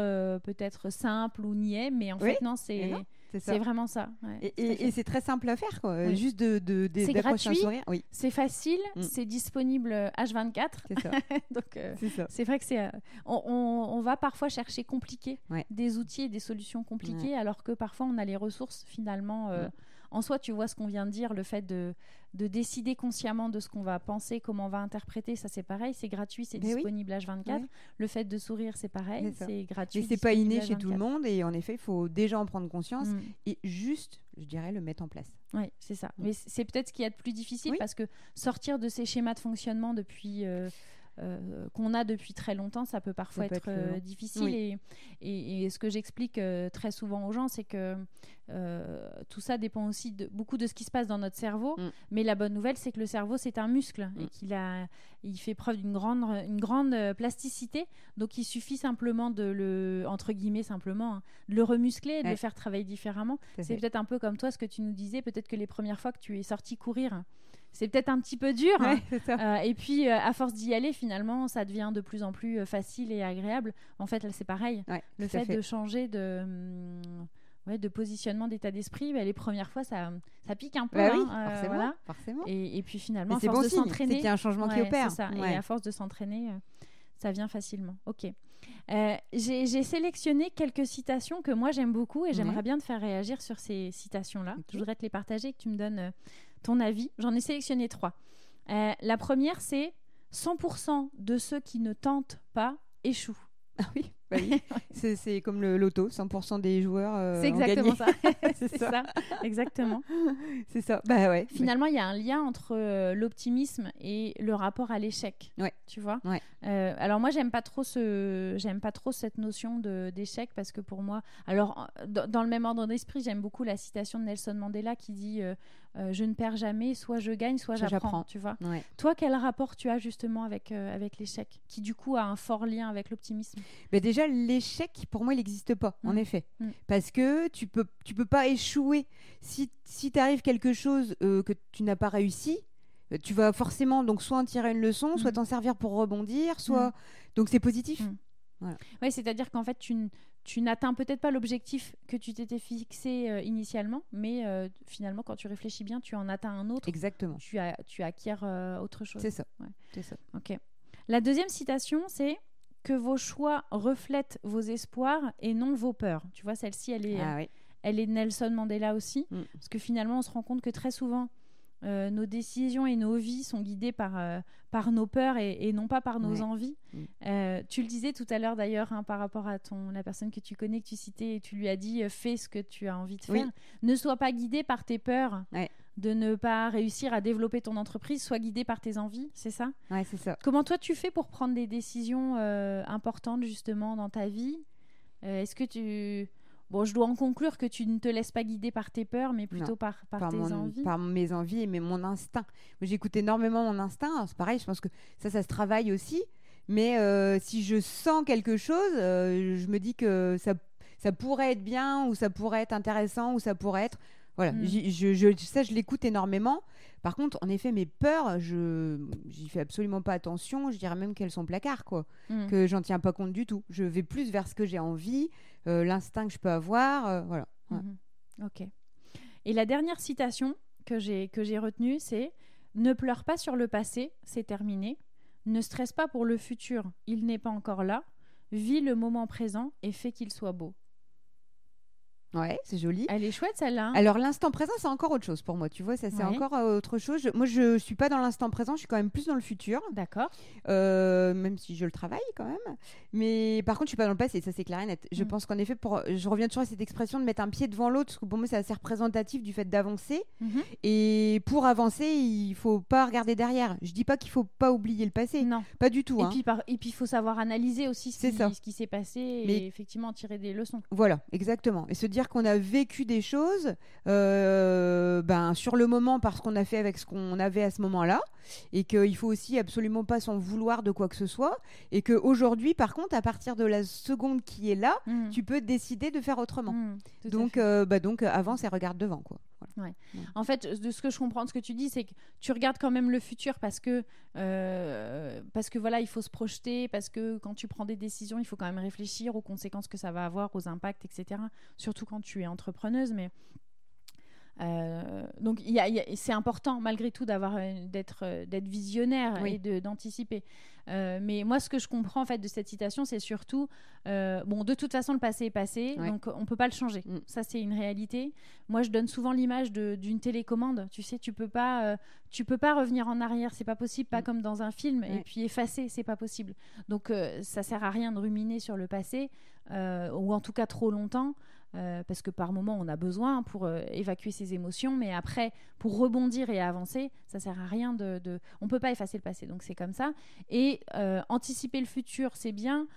peut-être simple ou niais mais en fait non c'est c'est vraiment ça. et, c'est très simple à faire, quoi. Juste de, de, c'est gratuit, oui. c'est facile, mm. c'est disponible H24. C'est ça. Donc euh, c'est vrai que c'est. Euh, on, on, va parfois chercher compliqué des outils et des solutions compliquées, alors que parfois on a les ressources finalement. Euh, mm en soi, tu vois ce qu'on vient de dire, le fait de, de décider consciemment de ce qu'on va penser, comment on va interpréter, ça c'est pareil, c'est gratuit, c'est disponible H24. Le fait de sourire, c'est pareil, c'est gratuit. Mais c'est pas inné chez tout le monde et en effet, il faut déjà en prendre conscience mm. et juste, je dirais, le mettre en place. Oui, c'est ça. Mm. Mais c'est peut-être ce qui est le plus difficile parce que sortir de ces schémas de fonctionnement depuis. Euh, euh, qu'on a depuis très longtemps, ça peut parfois être, euh, difficile. Et, et, ce que j'explique euh, très souvent aux gens, c'est que tout ça dépend aussi de, beaucoup de ce qui se passe dans notre cerveau. Mm. Mais la bonne nouvelle, c'est que le cerveau, c'est un muscle et mm. qu'il a, il fait preuve d'une grande, une grande plasticité. Donc, il suffit simplement de le, entre guillemets, simplement, hein, de le remuscler, de le faire travailler différemment. C'est peut-être un peu comme toi, ce que tu nous disais, peut-être que les premières fois que tu es sorti courir, c'est peut-être un petit peu dur. Hein. Euh, et puis, euh, à force d'y aller, finalement, ça devient de plus en plus euh, facile et agréable. En fait, là, c'est pareil. le fait, de changer de. Hum, de positionnement d'état d'esprit, bah, les premières fois, ça, ça pique un peu. Bah hein, forcément, forcément. Et, puis finalement, à force de s'entraîner. C'est qu'il y a un changement qui opère. Ça. Et à force de s'entraîner, ça vient facilement. Ok. J'ai sélectionné quelques citations que moi j'aime beaucoup et j'aimerais bien te faire réagir sur ces citations-là. Je voudrais te les partager, que tu me donnes ton avis. J'en ai sélectionné trois. la première, c'est 100% de ceux qui ne tentent pas échouent. Ah oui, bah c'est comme le loto, 100% des joueurs. Euh, c'est exactement ça. c'est ça. exactement. C'est ça. Bah ouais. Finalement, il y a un lien entre euh, l'optimisme et le rapport à l'échec. Ouais. Tu vois? Ouais. Euh, alors moi, j'aime pas trop ce, j'aime pas trop cette notion de d'échec parce que pour moi, alors dans le même ordre d'esprit, j'aime beaucoup la citation de Nelson Mandela qui dit euh, je ne perds jamais, soit je gagne, soit, j'apprends. Tu vois? Toi, quel rapport tu as justement avec, euh, avec l'échec, qui du coup a un fort lien avec l'optimisme? Bah Déjà, l'échec, pour moi, il n'existe pas, en mm. effet. Mm. Parce que tu peux, tu peux pas échouer. Si, si t'arrive quelque chose euh, que tu n'as pas réussi, tu vas forcément donc soit en tirer une leçon, soit mm. t'en servir pour rebondir, soit. Donc c'est positif. Voilà. Oui, c'est-à-dire qu'en fait, tu, tu n'atteins peut-être pas l'objectif que tu t'étais fixé euh, initialement, mais euh, finalement, quand tu réfléchis bien, tu en atteins un autre. Exactement. Tu, as, tu acquiers euh, autre chose. C'est ça. C'est ça. Ok. La deuxième citation, c'est que vos choix reflètent vos espoirs et non vos peurs. Tu vois, celle-ci, elle est, ah elle est Nelson Mandela aussi, mm. parce que finalement, on se rend compte que très souvent, euh, nos décisions et nos vies sont guidées par, euh, par nos peurs et, non pas par nos envies. Mm. Euh, tu le disais tout à l'heure d'ailleurs hein, par rapport à ton, la personne que tu connais, que tu citais, et tu lui as dit fais ce que tu as envie de faire. Ne sois pas guidé par tes peurs. De ne pas réussir à développer ton entreprise, sois guidé par tes envies, c'est ça? Ouais, c'est ça. Comment toi tu fais pour prendre des décisions importantes justement dans ta vie? Est-ce que tu Bon, je dois en conclure que tu ne te laisses pas guider par tes peurs, mais plutôt par, par, tes envies? Par mes envies et mais mon instinct. J'écoute énormément mon instinct. C'est pareil, je pense que ça, ça se travaille aussi. Mais euh, si je sens quelque chose, euh, je me dis que ça, ça pourrait être bien, ou ça pourrait être intéressant, ou ça pourrait être. Voilà, mm. je, je, ça, je l'écoute énormément. Par contre, en effet, mes peurs, je j'y fais absolument pas attention. Je dirais même qu'elles sont placards, quoi. Mm. Que j'en tiens pas compte du tout. Je vais plus vers ce que j'ai envie, euh, l'instinct que je peux avoir, euh, voilà. Mhm. Ok. Et la dernière citation que j'ai que j'ai retenue, c'est ne pleure pas sur le passé, c'est terminé. Ne stresse pas pour le futur, il n'est pas encore là. Vis le moment présent et fais qu'il soit beau. Ouais, c'est joli. Elle est chouette celle-là. Alors l'instant présent, c'est encore autre chose pour moi. Tu vois, ça c'est encore euh, autre chose. moi, je suis pas dans l'instant présent. Je suis quand même plus dans le futur. D'accord. Euh, même si je le travaille quand même. Mais par contre, je suis pas dans le passé. Ça c'est clair et net. Je mm. pense qu'en effet, pour, je reviens toujours à cette expression de mettre un pied devant l'autre, parce que pour moi, c'est assez représentatif du fait d'avancer. Mhm. Et pour avancer, il faut pas regarder derrière. Je dis pas qu'il faut pas oublier le passé. Non. Pas du tout. Et hein. puis et puis il faut savoir analyser aussi ce qui, s'est passé et effectivement tirer des leçons. Voilà, exactement. Et se dire qu'on a vécu des choses euh, ben, sur le moment parce qu'on a fait avec ce qu'on avait à ce moment-là et qu'il faut aussi absolument pas s'en vouloir de quoi que ce soit et qu'aujourd'hui par contre à partir de la seconde qui est là mmh. tu peux décider de faire autrement. Mmh, donc euh, bah donc avance et regarde devant quoi En fait, de ce que je comprends de ce que tu dis, c'est que tu regardes quand même le futur parce que, euh, parce que voilà, il faut se projeter, parce que quand tu prends des décisions, il faut quand même réfléchir aux conséquences que ça va avoir, aux impacts, etc. Surtout quand tu es entrepreneuse, mais euh, donc c'est important malgré tout d'avoir d'être euh, d'être visionnaire et d'anticiper. Euh, mais moi, ce que je comprends en fait de cette citation, c'est surtout bon, de toute façon, le passé est passé, donc on peut pas le changer. Mm. Ça, c'est une réalité. Moi, je donne souvent l'image d'une télécommande. Tu sais, tu peux pas, tu peux pas revenir en arrière, c'est pas possible, pas mm. comme dans un film, et puis effacer, c'est pas possible. Donc, ça sert à rien de ruminer sur le passé, ou en tout cas trop longtemps. Euh, parce que par moment on a besoin pour euh, évacuer ses émotions, mais après pour rebondir et avancer, ça sert à rien de, de... on peut pas effacer le passé, donc c'est comme ça. Et euh, anticiper le futur, c'est bien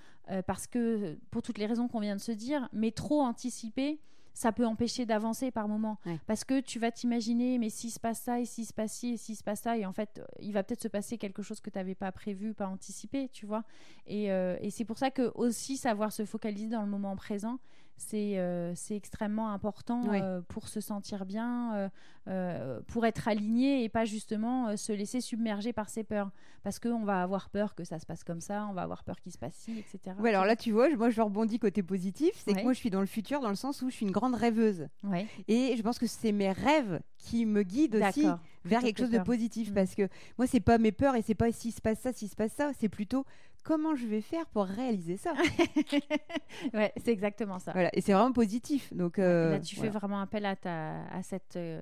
parce que pour toutes les raisons qu'on vient de se dire, mais trop anticiper, ça peut empêcher d'avancer par moment. Parce que tu vas t'imaginer, mais s'il se passe ça, et s'il se passe ci, et s'il se passe ça, et en fait, il va peut-être se passer quelque chose que tu n'avais pas prévu, pas anticipé, tu vois. Et, et c'est pour ça que aussi savoir se focaliser dans le moment présent, c'est euh, extrêmement important euh, pour se sentir bien, euh, pour être aligné et pas justement se laisser submerger par ses peurs. Parce qu'on va avoir peur que ça se passe comme ça, on va avoir peur qu'il se passe ci, etc. Ouais, alors là, tu vois, moi je rebondis côté positif, c'est que moi je suis dans le futur dans le sens où je suis une grande rêveuse. Et je pense que c'est mes rêves qui me guident aussi vers quelque chose de positif. Mm. Parce que moi, c'est pas mes peurs et c'est pas s'il se passe ça, s'il se passe ça, c'est plutôt comment je vais faire pour réaliser ça Ouais, c'est exactement ça. Voilà, et c'est vraiment positif. Donc là, tu fais vraiment appel à ta à cette euh,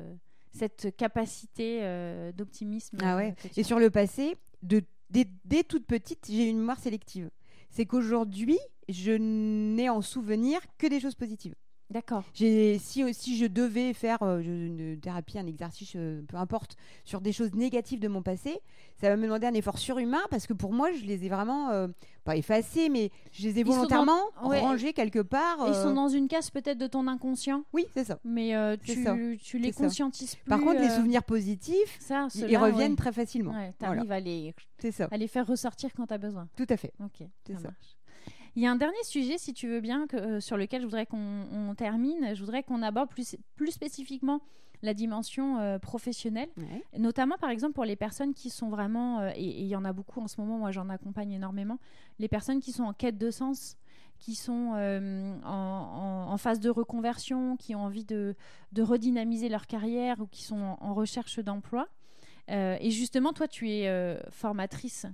cette capacité euh, d'optimisme. Ah ouais. Et sur le passé, de dès, dès toute petite, j'ai une mémoire sélective. C'est qu'aujourd'hui, je n'ai en souvenir que des choses positives. D'accord. Si, si je devais faire euh, une thérapie, un exercice, euh, peu importe, sur des choses négatives de mon passé, ça va me demander un effort surhumain parce que pour moi, je les ai vraiment, euh, pas effacés, mais je les ai volontairement rangés quelque part. Ils sont dans une case peut-être de ton inconscient. Oui, c'est ça. Mais tu, tu, les conscientises plus. Par contre, les souvenirs positifs, ça, ils reviennent très facilement. tu arrives à, les, à les faire ressortir quand tu as besoin. Tout à fait. Ok, ça, ça. marche. Il y a un dernier sujet, si tu veux bien, que, euh, sur lequel je voudrais qu'on termine. Je voudrais qu'on aborde plus, plus spécifiquement la dimension euh, professionnelle, notamment par exemple pour les personnes qui sont vraiment, euh, et il y en a beaucoup en ce moment, moi j'en accompagne énormément, les personnes qui sont en quête de sens, qui sont en, phase de reconversion, qui ont envie de, de, redynamiser leur carrière ou qui sont en, recherche d'emploi. et justement, toi, tu es formatrice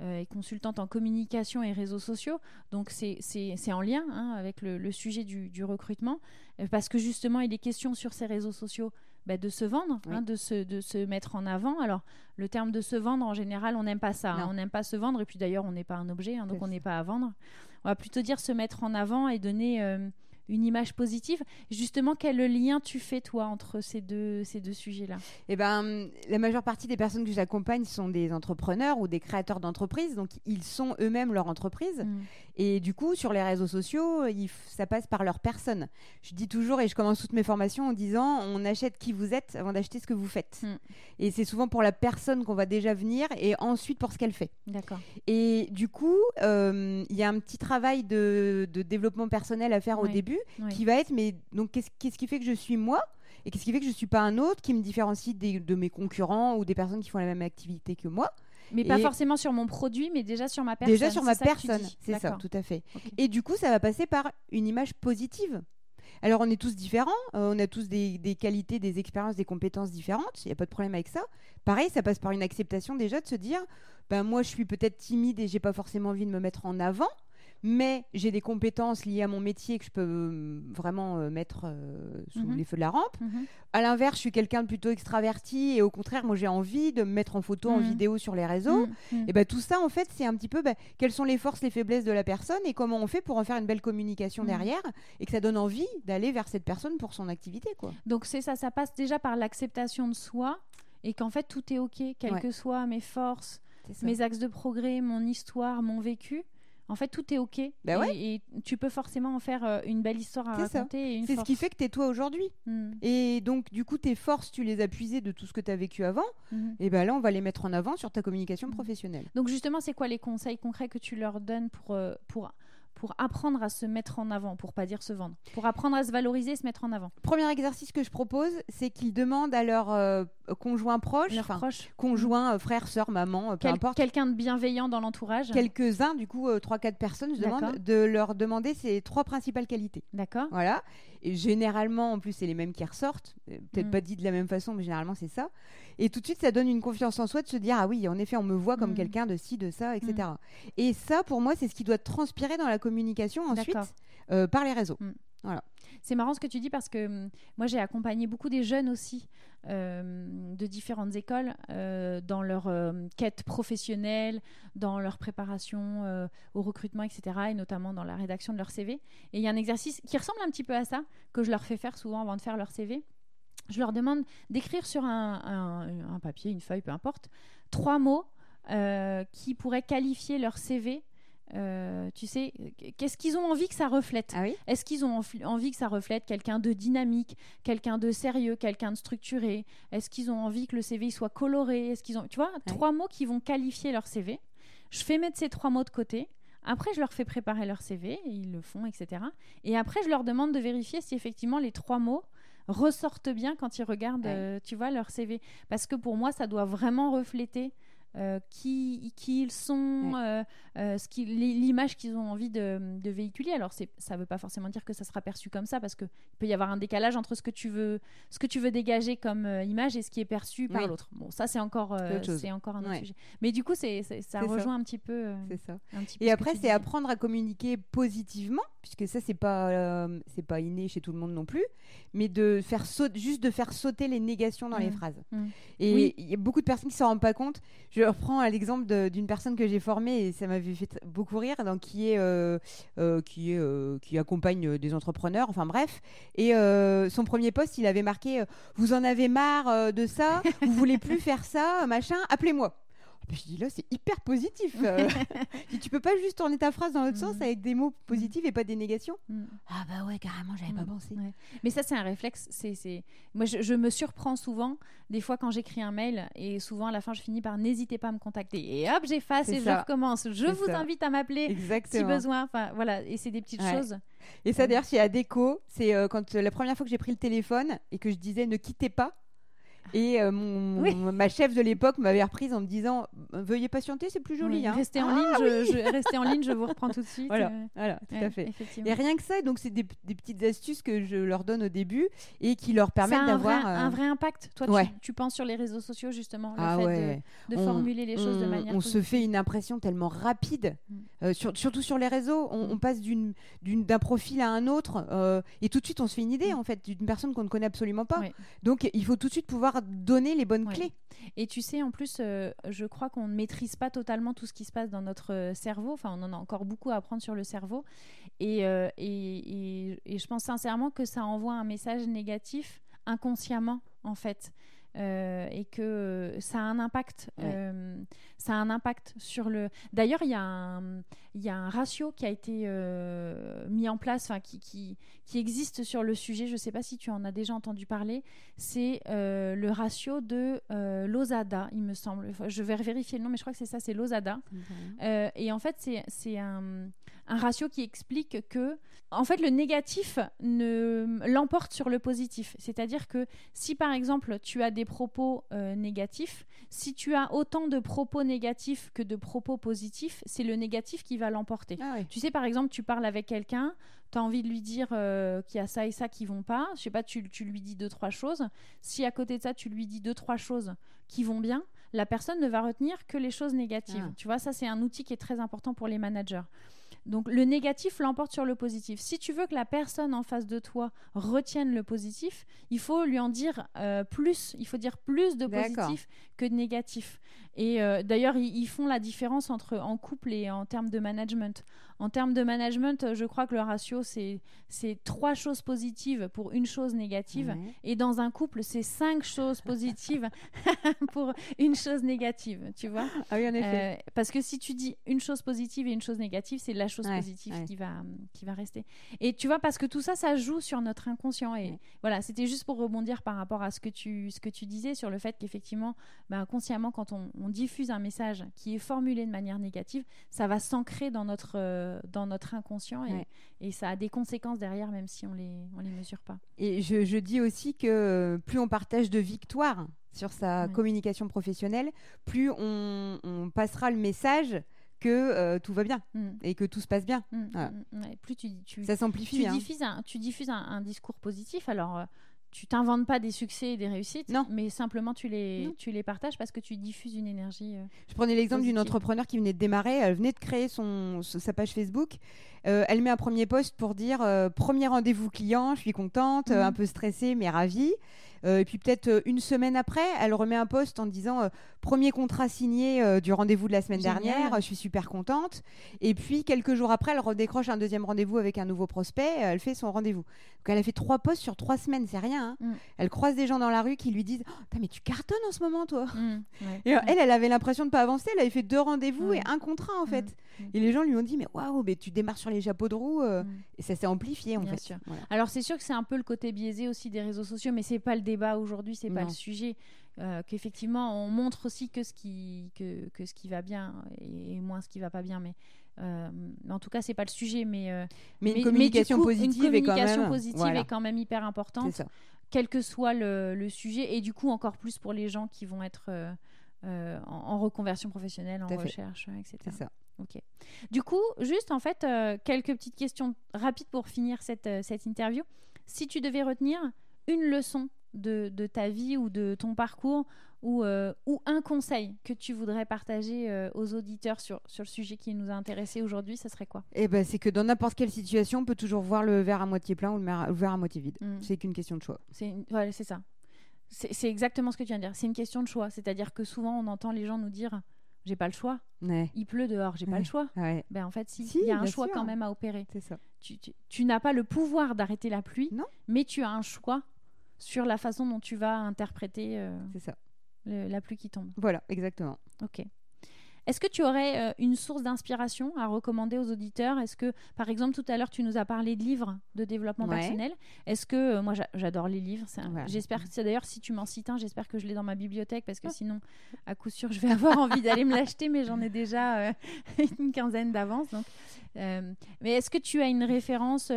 euh, et consultante en communication et réseaux sociaux. Donc c'est en lien hein, avec le, sujet du, recrutement, euh, parce que justement il est question sur ces réseaux sociaux bah, de se vendre, hein, de, se, de se mettre en avant. Alors le terme de se vendre, en général, on n'aime pas ça. Hein. on n'aime pas se vendre, et puis d'ailleurs on n'est pas un objet, donc on n'est pas à vendre. On va plutôt dire se mettre en avant et donner... Une image positive. Justement, quel lien tu fais, toi, entre ces deux, ces deux sujets-là? Eh ben, la majeure partie des personnes que j'accompagne sont des entrepreneurs ou des créateurs d'entreprises, donc ils sont eux-mêmes leur entreprise. Mm. Et du coup, sur les réseaux sociaux, ça passe par leur personne. Je dis toujours, et je commence toutes mes formations en disant, on achète qui vous êtes avant d'acheter ce que vous faites. Mm. Et c'est souvent pour la personne qu'on va déjà venir et ensuite pour ce qu'elle fait. D'accord. Et du coup, euh, il y a un petit travail de, de développement personnel à faire au début qui va être mais donc qu'est-ce qui fait que je suis moi et qu'est-ce qui fait que je suis pas un autre qui me différencie de mes concurrents ou des personnes qui font la même activité que moi mais pas forcément sur mon produit, mais déjà sur ma personne. Déjà sur ma personne, c'est ça, tout à fait. Et du coup, ça va passer par une image positive. Alors, on est tous différents, euh, on a tous des, des, qualités, des expériences, des compétences différentes, il n'y a pas de problème avec ça. Pareil, ça passe par une acceptation déjà de se dire, ben moi, je suis peut-être timide et j'ai pas forcément envie de me mettre en avant, mais j'ai des compétences liées à mon métier que je peux euh, vraiment euh, mettre euh, sous mhm. les feux de la rampe. Mhm. À l'inverse, je suis quelqu'un de plutôt extraverti et au contraire, moi j'ai envie de me mettre en photo, en mhm. vidéo sur les réseaux. Et ben tout ça, en fait, c'est un petit peu bah, quelles sont les forces, les faiblesses de la personne et comment on fait pour en faire une belle communication derrière et que ça donne envie d'aller vers cette personne pour son activité. Quoi. Donc c'est ça, ça passe déjà par l'acceptation de soi et qu'en fait tout est ok, quelles que soient mes forces, mes axes de progrès, mon histoire, mon vécu en fait, tout est OK. Bah et, tu peux forcément en faire euh, une belle histoire à raconter. C'est ce qui fait que tu es toi aujourd'hui. Hmm. Et donc, du coup, tes forces, tu les as puisées de tout ce que tu as vécu avant. Hmm. Et bien là, on va les mettre en avant sur ta communication hmm. professionnelle. Donc, justement, c'est quoi les conseils concrets que tu leur donnes pour, euh, pour pour apprendre à se mettre en avant, pour pas dire se vendre, pour apprendre à se valoriser, se mettre en avant. Premier exercice que je propose, c'est qu'ils demandent à leur euh, conjoint proche, conjoint, euh, frère, sœur, maman, euh, peu importe. Quelqu'un de bienveillant dans l'entourage. Quelques-uns, du coup, trois, quatre personnes, je demande de leur demander ces trois principales qualités. D'accord. Voilà. Et généralement, en plus, c'est les mêmes qui ressortent. Peut-être mm. pas dit de la même façon, mais généralement, c'est ça. Et tout de suite, ça donne une confiance en soi de se dire ah oui, en effet, on me voit comme mm. quelqu'un de ci, de ça, etc. Mm. Et ça, pour moi, c'est ce qui doit transpirer dans la communication ensuite euh, par les réseaux. Voilà. C'est marrant ce que tu dis parce que moi j'ai accompagné beaucoup des jeunes aussi euh, de différentes écoles euh, dans leur quête professionnelle, dans leur préparation au recrutement, etc. Et notamment dans la rédaction de leur CV. Et il y a un exercice qui ressemble un petit peu à ça que je leur fais faire souvent avant de faire leur CV je leur demande d'écrire sur un, papier, une feuille, peu importe, trois mots euh, qui pourraient qualifier leur CV. Euh, tu sais, qu'est-ce qu'ils ont envie que ça reflète ah Est-ce qu'ils ont envie que ça reflète quelqu'un de dynamique, quelqu'un de sérieux, quelqu'un de structuré? Est-ce qu'ils ont envie que le CV soit coloré? Est-ce qu'ils ont, tu vois, trois mots qui vont qualifier leur CV. Je fais mettre ces trois mots de côté Après, je leur fais préparer leur CV, ils le font, etc. Et après, je leur demande de vérifier si effectivement les trois mots ressortent bien quand ils regardent, euh, tu vois, leur CV. Parce que pour moi, ça doit vraiment refléter euh, qui, qui, ils sont, euh, euh, ce l'image qu'ils ont envie de, de véhiculer. Alors, ça ne veut pas forcément dire que ça sera perçu comme ça, parce qu'il peut y avoir un décalage entre ce que tu veux, ce que tu veux dégager comme image et ce qui est perçu par l'autre. Bon, ça, c'est encore, c'est encore un autre sujet. Mais du coup, c'est, ça rejoint un petit peu. c'est ça. et après, c'est apprendre à communiquer positivement, puisque ça, c'est pas, c'est pas inné chez tout le monde non plus, mais de faire juste de faire sauter les négations dans les mmh. phrases. Mmh. Et il y a beaucoup de personnes qui s'en rendent pas compte. Je reprends l'exemple d'une personne que j'ai formée et ça m'avait fait beaucoup rire, donc, qui, est, euh, euh, euh, qui accompagne des entrepreneurs, enfin bref. Et son premier poste, il avait marqué Vous en avez marre de ça? Vous voulez plus faire ça Machin, appelez-moi. Je dis là, c'est hyper positif. Euh. tu peux pas juste tourner ta phrase dans l'autre sens mm. avec des mots positifs et pas des négations. Mm. Ah bah ouais, carrément, j'avais pas mm. pensé. Mais ça, c'est un réflexe. C'est, Moi, je, me surprends souvent, des fois, quand j'écris un mail, et souvent à la fin, je finis par n'hésitez pas à me contacter. Et hop, j'efface et je recommence. Je vous invite à m'appeler si besoin. Enfin, voilà, et c'est des petites choses. Et ça, d'ailleurs, chez Adeco, c'est euh, quand la première fois que j'ai pris le téléphone et que je disais ne quittez pas et euh, mon, ma chef de l'époque m'avait reprise en me disant Veuillez patienter, c'est plus joli. Hein. Restez, en ah ligne, je, restez en ligne, je vous reprends tout de suite. Voilà, euh. voilà tout à fait. Et rien que ça, donc c'est des, petites astuces que je leur donne au début et qui leur permettent d'avoir. un vrai impact. Toi, tu, penses sur les réseaux sociaux, justement, le ah fait de, formuler les choses de manière. On se fait une impression tellement rapide, mm. euh, surtout sur les réseaux. On, mm. passe d'un profil à un autre et tout de suite, on se fait une idée, mm. en fait, d'une personne qu'on ne connaît absolument pas. Donc, il faut tout de suite pouvoir donner les bonnes clés. Et tu sais, en plus, euh, je crois qu'on ne maîtrise pas totalement tout ce qui se passe dans notre euh, cerveau. Enfin, on en a encore beaucoup à apprendre sur le cerveau. Euh, et, et, et, je pense sincèrement que ça envoie un message négatif inconsciemment, en fait. Et que ça a un impact. ça a un impact sur le. D'ailleurs, il y, y, a un ratio qui a été mis en place, qui, qui, qui existe sur le sujet, je ne sais pas si tu en as déjà entendu parler, c'est euh, le ratio de euh, Lozada, il me semble. Je vais vérifier le nom, mais je crois que c'est ça, c'est Lozada. Euh, et en fait, c'est un, un, ratio qui explique que, en fait, le négatif l'emporte sur le positif. C'est-à-dire que si, par exemple, tu as des propos négatifs, si tu as autant de propos négatifs que de propos positifs, c'est le négatif qui va l'emporter. Ah tu sais, par exemple, tu parles avec quelqu'un, tu as envie de lui dire euh, qu'il y a ça et ça qui vont pas, je sais pas, tu, tu, lui dis deux, trois choses. Si à côté de ça, tu lui dis deux, trois choses qui vont bien, la personne ne va retenir que les choses négatives. Ah. Tu vois, ça, c'est un outil qui est très important pour les managers. Donc le négatif l'emporte sur le positif. Si tu veux que la personne en face de toi retienne le positif, il faut lui en dire euh, plus. Il faut dire plus de positif que de négatif. Et euh, d'ailleurs, ils, font la différence entre en couple et en termes de management. En termes de management, euh, je crois que le ratio, c'est trois choses positives pour une chose négative. Et dans un couple, c'est cinq choses positives pour une chose négative. Tu vois Ah oui, en effet. parce que si tu dis une chose positive et une chose négative, c'est la chose positive qui, va, qui va rester. Et tu vois, parce que tout ça, ça joue sur notre inconscient. Et voilà, c'était juste pour rebondir par rapport à ce que tu, ce que tu disais sur le fait qu'effectivement, bah, consciemment, quand on, diffuse un message qui est formulé de manière négative, ça va s'ancrer dans notre, euh, dans notre inconscient et, et, ça a des conséquences derrière, même si on les, on les mesure pas. Et je, je dis aussi que plus on partage de victoires sur sa communication professionnelle, plus on, on passera le message que euh, tout va bien mm. et que tout se passe bien. Mm, mm, plus tu, tu ça s'amplifie. Tu, hein. diffuses un, tu diffuses un, discours positif, alors euh, tu t'inventes pas des succès et des réussites, non. mais simplement tu les, tu les partages parce que tu diffuses une énergie. Euh, je prenais l'exemple d'une entrepreneur qui venait de démarrer, elle venait de créer son, sa page Facebook. elle met un premier post pour dire premier rendez-vous client, je suis contente, un peu stressée mais ravie. Euh, et puis peut-être euh, une semaine après, elle remet un post en disant euh, premier contrat signé du rendez-vous de la semaine dernière, je suis super contente. Et puis quelques jours après, elle redécroche un deuxième rendez-vous avec un nouveau prospect, elle fait son rendez-vous. Donc elle a fait trois posts sur trois semaines, c'est rien. Hein. Mm. Elle croise des gens dans la rue qui lui disent oh, mais tu cartonnes en ce moment toi. Mm. Et elle, elle avait l'impression de pas avancer. Elle avait fait deux rendez-vous et un contrat en fait. Mm. Et les gens lui ont dit mais waouh, mais tu démarres sur les chapeaux de roue et ça s'est amplifié en fait. Alors c'est sûr que c'est un peu le côté biaisé aussi des réseaux sociaux, mais c'est pas le débat aujourd'hui, c'est pas le sujet. Euh, qu'effectivement, on montre aussi que ce qui, que, que, ce qui va bien et, moins ce qui va pas bien. Mais en tout cas, c'est pas le sujet, mais mais, une communication positive, une communication est, quand même, positive est quand même hyper importante, quel que soit le, le, sujet, et du coup encore plus pour les gens qui vont être en, en, reconversion professionnelle, en recherche, etc. C'est ça. Ok. Du coup, juste en fait, quelques petites questions rapides pour finir cette, cette interview. Si tu devais retenir une leçon de, de, ta vie ou de ton parcours ou, euh, ou un conseil que tu voudrais partager euh, aux auditeurs sur, sur le sujet qui nous a intéressés aujourd'hui, ça serait quoi? Eh ben, C'est que dans n'importe quelle situation, on peut toujours voir le verre à moitié plein ou le verre à moitié vide. Mm. C'est qu'une question de choix. C'est ouais, ça. C'est exactement ce que tu viens de dire. C'est une question de choix. C'est-à-dire que souvent, on entend les gens nous dire j'ai pas le choix. Il pleut dehors, j'ai pas le choix. Ben, en fait, si, il y a un choix quand même à opérer. C'est ça. Tu, tu, tu n'as pas le pouvoir d'arrêter la pluie, non. mais tu as un choix sur la façon dont tu vas interpréter euh, ça. la pluie qui tombe. Voilà, exactement. Ok. Est-ce que tu aurais euh, une source d'inspiration à recommander aux auditeurs? Est-ce que, par exemple, tout à l'heure, tu nous as parlé de livres de développement personnel? Est-ce que, euh, moi, j'adore les livres. J'espère que, d'ailleurs, si tu m'en cites un, j'espère que je l'ai dans ma bibliothèque parce que sinon, à coup sûr, je vais avoir envie d'aller me l'acheter, mais j'en ai déjà une quinzaine d'avance. mais est-ce que tu as une référence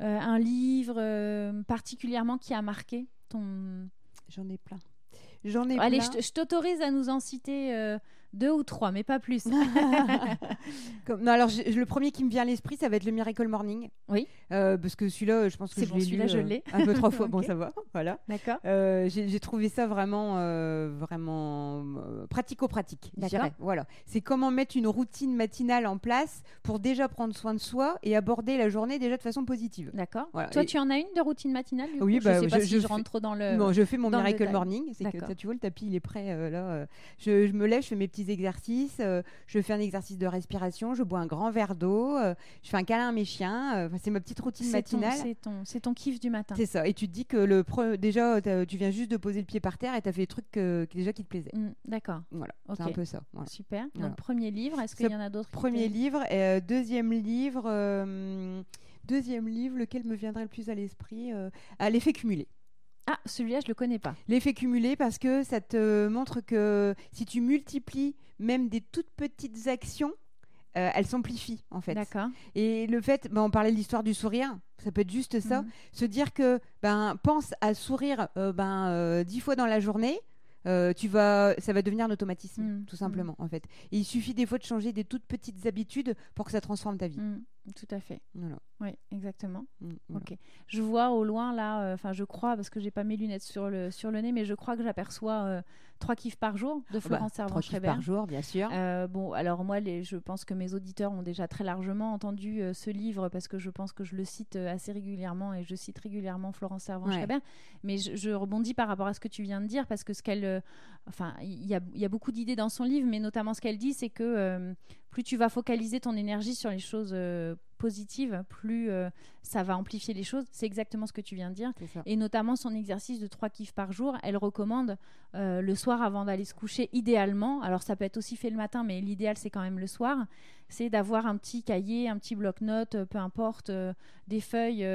euh, un livre euh, particulièrement qui a marqué ton. J'en ai plein. J'en ai Allez, je t'autorise à nous en citer euh, deux ou trois, mais pas plus. Comme, non, alors le premier qui me vient à l'esprit, ça va être le Miracle Morning. Oui. Euh, parce que celui-là, je pense que je bon, l'ai lu je l'ai. Euh, un peu trois fois. Bon, ça va. Voilà. D'accord. Euh, j'ai trouvé ça vraiment, vraiment pratico-pratique. Voilà. C'est comment mettre une routine matinale en place pour déjà prendre soin de soi et aborder la journée déjà de façon positive. D'accord. Toi, tu en as une de routine matinale Oui, bah, je sais pas si je, rentre trop dans le. Non, je fais mon Miracle Morning. C'est que tu vois, le tapis, il est prêt là. Je, je, me lève, je fais mes petits exercices. Euh, je fais un exercice de respiration. Je bois un grand verre d'eau. Euh, je fais un câlin à mes chiens. Euh, c'est ma petite routine matinale. C'est ton, c'est ton kiff du matin. C'est ça. Et tu te dis que le déjà, tu viens juste de poser le pied par terre et tu as fait des trucs déjà qui te plaisaient. Mm, d'accord. Voilà. C'est un peu ça. Super. Donc, premier livre. Est-ce qu'il y en a d'autres Premier livre. deuxième livre. deuxième livre, lequel me viendrait le plus à l'esprit À l'effet cumulé. Ah, celui-là, je le connais pas. L'effet cumulé, parce que ça te montre que si tu multiplies même des toutes petites actions, euh, elles s'amplifient en fait. D'accord. Et le fait, ben, on parlait de l'histoire du sourire, ça peut être juste ça, mhm. se dire que ben pense à sourire euh, ben euh, dix fois dans la journée. tu vas, ça va devenir un automatisme, mhm. tout simplement, en fait. Et il suffit des fois de changer des toutes petites habitudes pour que ça transforme ta vie. Tout à fait. Voilà. Oui, exactement. Mm, ok. Je vois au loin là, euh, enfin je crois parce que j'ai pas mes lunettes sur le sur le nez, mais je crois que j'aperçois euh, trois kiffs par jour de ah bah, Florence servan Trois kiffs par jour, bien sûr. Euh, bon, alors moi, les, je pense que mes auditeurs ont déjà très largement entendu ce livre parce que je pense que je le cite assez régulièrement et je cite régulièrement Florence servan schreiber Mais je, rebondis par rapport à ce que tu viens de dire parce que ce qu'elle, enfin, il y a, y a, beaucoup d'idées dans son livre, mais notamment ce qu'elle dit, c'est que plus tu vas focaliser ton énergie sur les choses positive, plus euh, ça va amplifier les choses. C'est exactement ce que tu viens de dire. Et notamment son exercice de trois kiffs par jour, elle recommande euh, le soir avant d'aller se coucher, idéalement. Alors ça peut être aussi fait le matin, mais l'idéal c'est quand même le soir. C'est d'avoir un petit cahier, un petit bloc-notes, euh, peu importe, des feuilles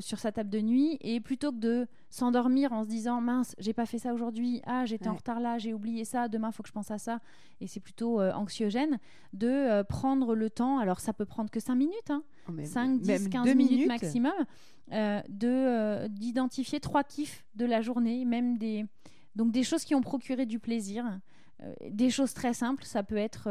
sur sa table de nuit. Et plutôt que de s'endormir en se disant mince, j'ai pas fait ça aujourd'hui, ah j'étais en retard là, j'ai oublié ça, demain faut que je pense à ça, et c'est plutôt anxiogène, de prendre le temps. Alors ça peut prendre que cinq minutes minutes, hein. 5, 10, 15 minutes, maximum, euh, de euh, d'identifier trois kiffs de la journée, même des donc des choses qui ont procuré du plaisir, euh, des choses très simples. Ça peut être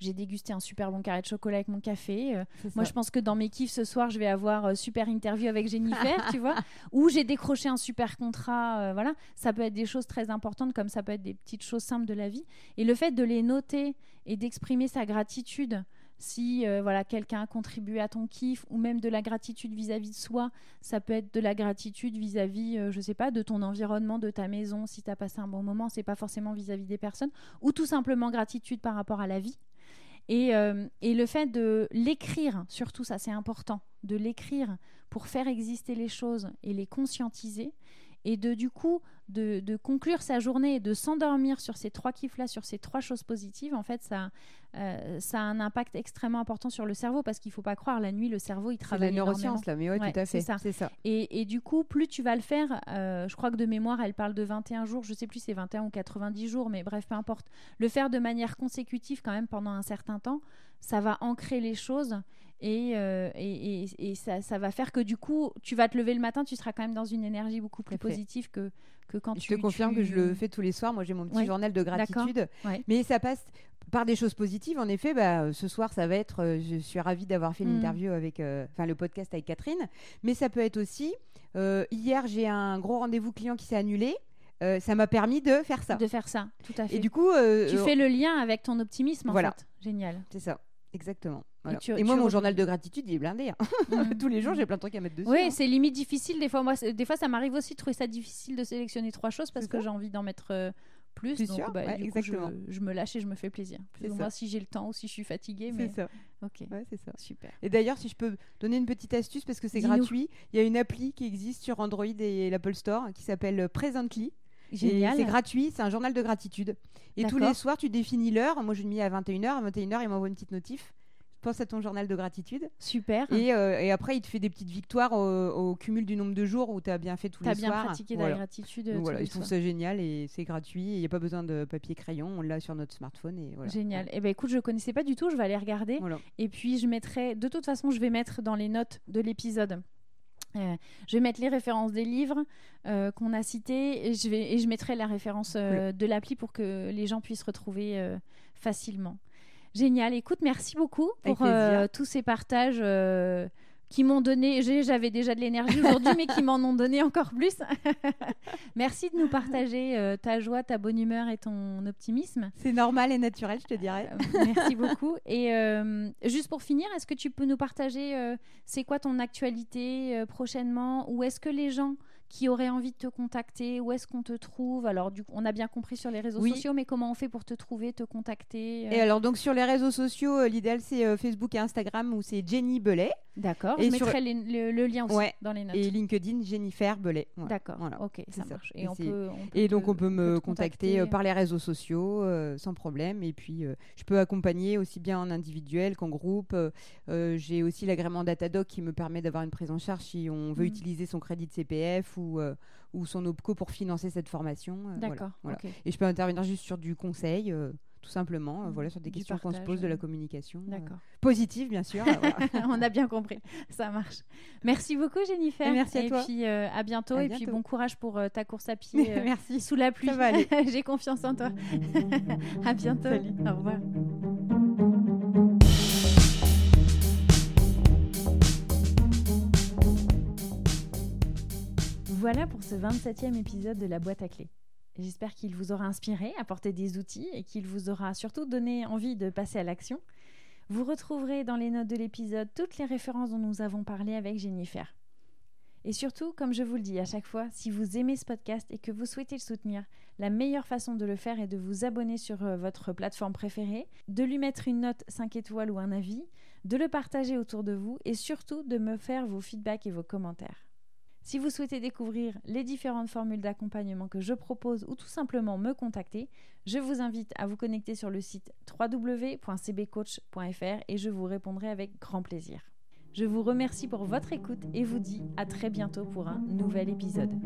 j'ai dégusté un super bon carré de chocolat avec mon café. moi, je pense que dans mes kiffs ce soir, je vais avoir super interview avec Jennifer, tu vois, ou j'ai décroché un super contrat. voilà, ça peut être des choses très importantes, comme ça peut être des petites choses simples de la vie. Et le fait de les noter et d'exprimer sa gratitude si euh, voilà quelqu'un a contribué à ton kiff ou même de la gratitude vis-à-vis de soi ça peut être de la gratitude vis-à-vis euh, je sais pas de ton environnement de ta maison si tu as passé un bon moment. C'est pas forcément vis-à-vis des personnes. Ou tout simplement gratitude par rapport à la vie. Et, euh, et le fait de l'écrire surtout ça c'est important de l'écrire pour faire exister les choses et les conscientiser et de du coup de, conclure sa journée et de s'endormir sur ces trois kiffs là sur ces trois choses positives en fait ça euh, ça a un impact extrêmement important sur le cerveau parce qu'il faut pas croire, la nuit, le cerveau, il travaille. C'est la neuroscience, là, mais oui, tout à fait. C'est ça. Et, du coup, plus tu vas le faire, euh, je crois que de mémoire, elle parle de 21 jours, je sais plus, c'est 21 ou 90 jours, mais bref, peu importe. Le faire de manière consécutive, quand même, pendant un certain temps, ça va ancrer les choses. Et, euh, et, et, ça, ça, va faire que du coup, tu vas te lever le matin, tu seras quand même dans une énergie beaucoup plus positive que, que quand tu. Je te confirme que je le fais tous les soirs. Moi, j'ai mon petit journal de gratitude. Mais ça passe par des choses positives, en effet, bah, ce soir, ça va être. Euh, je suis ravie d'avoir fait l'interview mm. avec, euh, enfin, le podcast avec Catherine. Mais ça peut être aussi. Euh, hier, j'ai un gros rendez-vous client qui s'est annulé. ça m'a permis de faire ça. De faire ça, tout à fait. Et du coup, tu fais le lien avec ton optimisme. En voilà, fait. génial. C'est ça, exactement. Et, moi, mon journal de gratitude, il est blindé. Hein. Tous les jours, j'ai plein de trucs à mettre dessus. Oui, hein. c'est limite difficile. Des fois, moi, des fois, ça m'arrive aussi de trouver ça difficile de sélectionner trois choses parce que j'ai envie d'en mettre plus. donc, bah, exactement. je, me lâche et je me fais plaisir. Plus ou si j'ai le temps ou si je suis fatiguée. C'est ça. Ok. c'est ça. Super. Et d'ailleurs, si je peux donner une petite astuce parce que c'est gratuit, il y a une appli qui existe sur Android et l'Apple Store qui s'appelle Presently. Génial. C'est gratuit, c'est un journal de gratitude. Et tous les soirs, tu définis l'heure. Moi, je le mets à 21h. À 21h, il m'envoie une petite notif pense à ton journal de gratitude. Super. Et, euh, et, après, il te fait des petites victoires au, cumul du nombre de jours où tu as bien fait tous les soirs. Tu as bien pratiqué la gratitude. Donc, voilà, je trouve ça génial et c'est gratuit. Il n'y a pas besoin de papier crayon. On l'a sur notre smartphone. Et voilà. Génial. Et eh ben écoute, je connaissais pas du tout. Je vais aller regarder. Et puis, je mettrai. De toute façon, je vais mettre dans les notes de l'épisode. Euh, je vais mettre les références des livres euh, qu'on a cités et je, vais, et je mettrai la référence de l'appli pour que les gens puissent retrouver facilement. Génial. Écoute, merci beaucoup pour euh, tous ces partages euh, qui m'ont donné. J'avais déjà de l'énergie aujourd'hui, mais qui m'en ont donné encore plus. merci de nous partager euh, ta joie, ta bonne humeur et ton optimisme. C'est normal et naturel, je te dirais. merci beaucoup. Et juste pour finir, est-ce que tu peux nous partager c'est quoi ton actualité prochainement? Ou est-ce que les gens qui aurait envie de te contacter, où est-ce qu'on te trouve? Alors, du, on a bien compris sur les réseaux sociaux, mais comment on fait pour te trouver, te contacter euh? Et alors, donc sur les réseaux sociaux, euh, l'idéal c'est euh, Facebook et Instagram où c'est Jenny Belay. D'accord. Je mettrai le, lien aussi dans les notes. Et LinkedIn, Jennifer Belay. D'accord. Voilà. Ok, ça marche. Et, on peut, et donc on peut me contacter, par les réseaux sociaux sans problème. Et puis je peux accompagner aussi bien en individuel qu'en groupe. J'ai aussi l'agrément Datadoc qui me permet d'avoir une prise en charge si on veut mm. utiliser son crédit de CPF ou, euh, ou son OPCO pour financer cette formation. Euh, D'accord. Et je peux intervenir juste sur du conseil euh, tout simplement, voilà, sur des questions qu'on se pose de la communication. D'accord. positive, bien sûr. On a bien compris, ça marche. Merci beaucoup, Jennifer. merci à toi. Et puis à bientôt. et puis bon courage pour ta course à pied. merci. Sous la pluie. J'ai confiance en toi. à bientôt. Au revoir. Voilà pour ce 27e épisode de la boîte à clés. J'espère qu'il vous aura inspiré, apporté des outils et qu'il vous aura surtout donné envie de passer à l'action. Vous retrouverez dans les notes de l'épisode toutes les références dont nous avons parlé avec Jennifer. Et surtout, comme je vous le dis à chaque fois, si vous aimez ce podcast et que vous souhaitez le soutenir, la meilleure façon de le faire est de vous abonner sur euh, votre plateforme préférée, de lui mettre une note 5 étoiles ou un avis, de le partager autour de vous et surtout de me faire vos feedbacks et vos commentaires. Si vous souhaitez découvrir les différentes formules d'accompagnement que je propose ou tout simplement me contacter, je vous invite à vous connecter sur le site www.cbcoach.fr et je vous répondrai avec grand plaisir. Je vous remercie pour votre écoute et vous dis à très bientôt pour un nouvel épisode.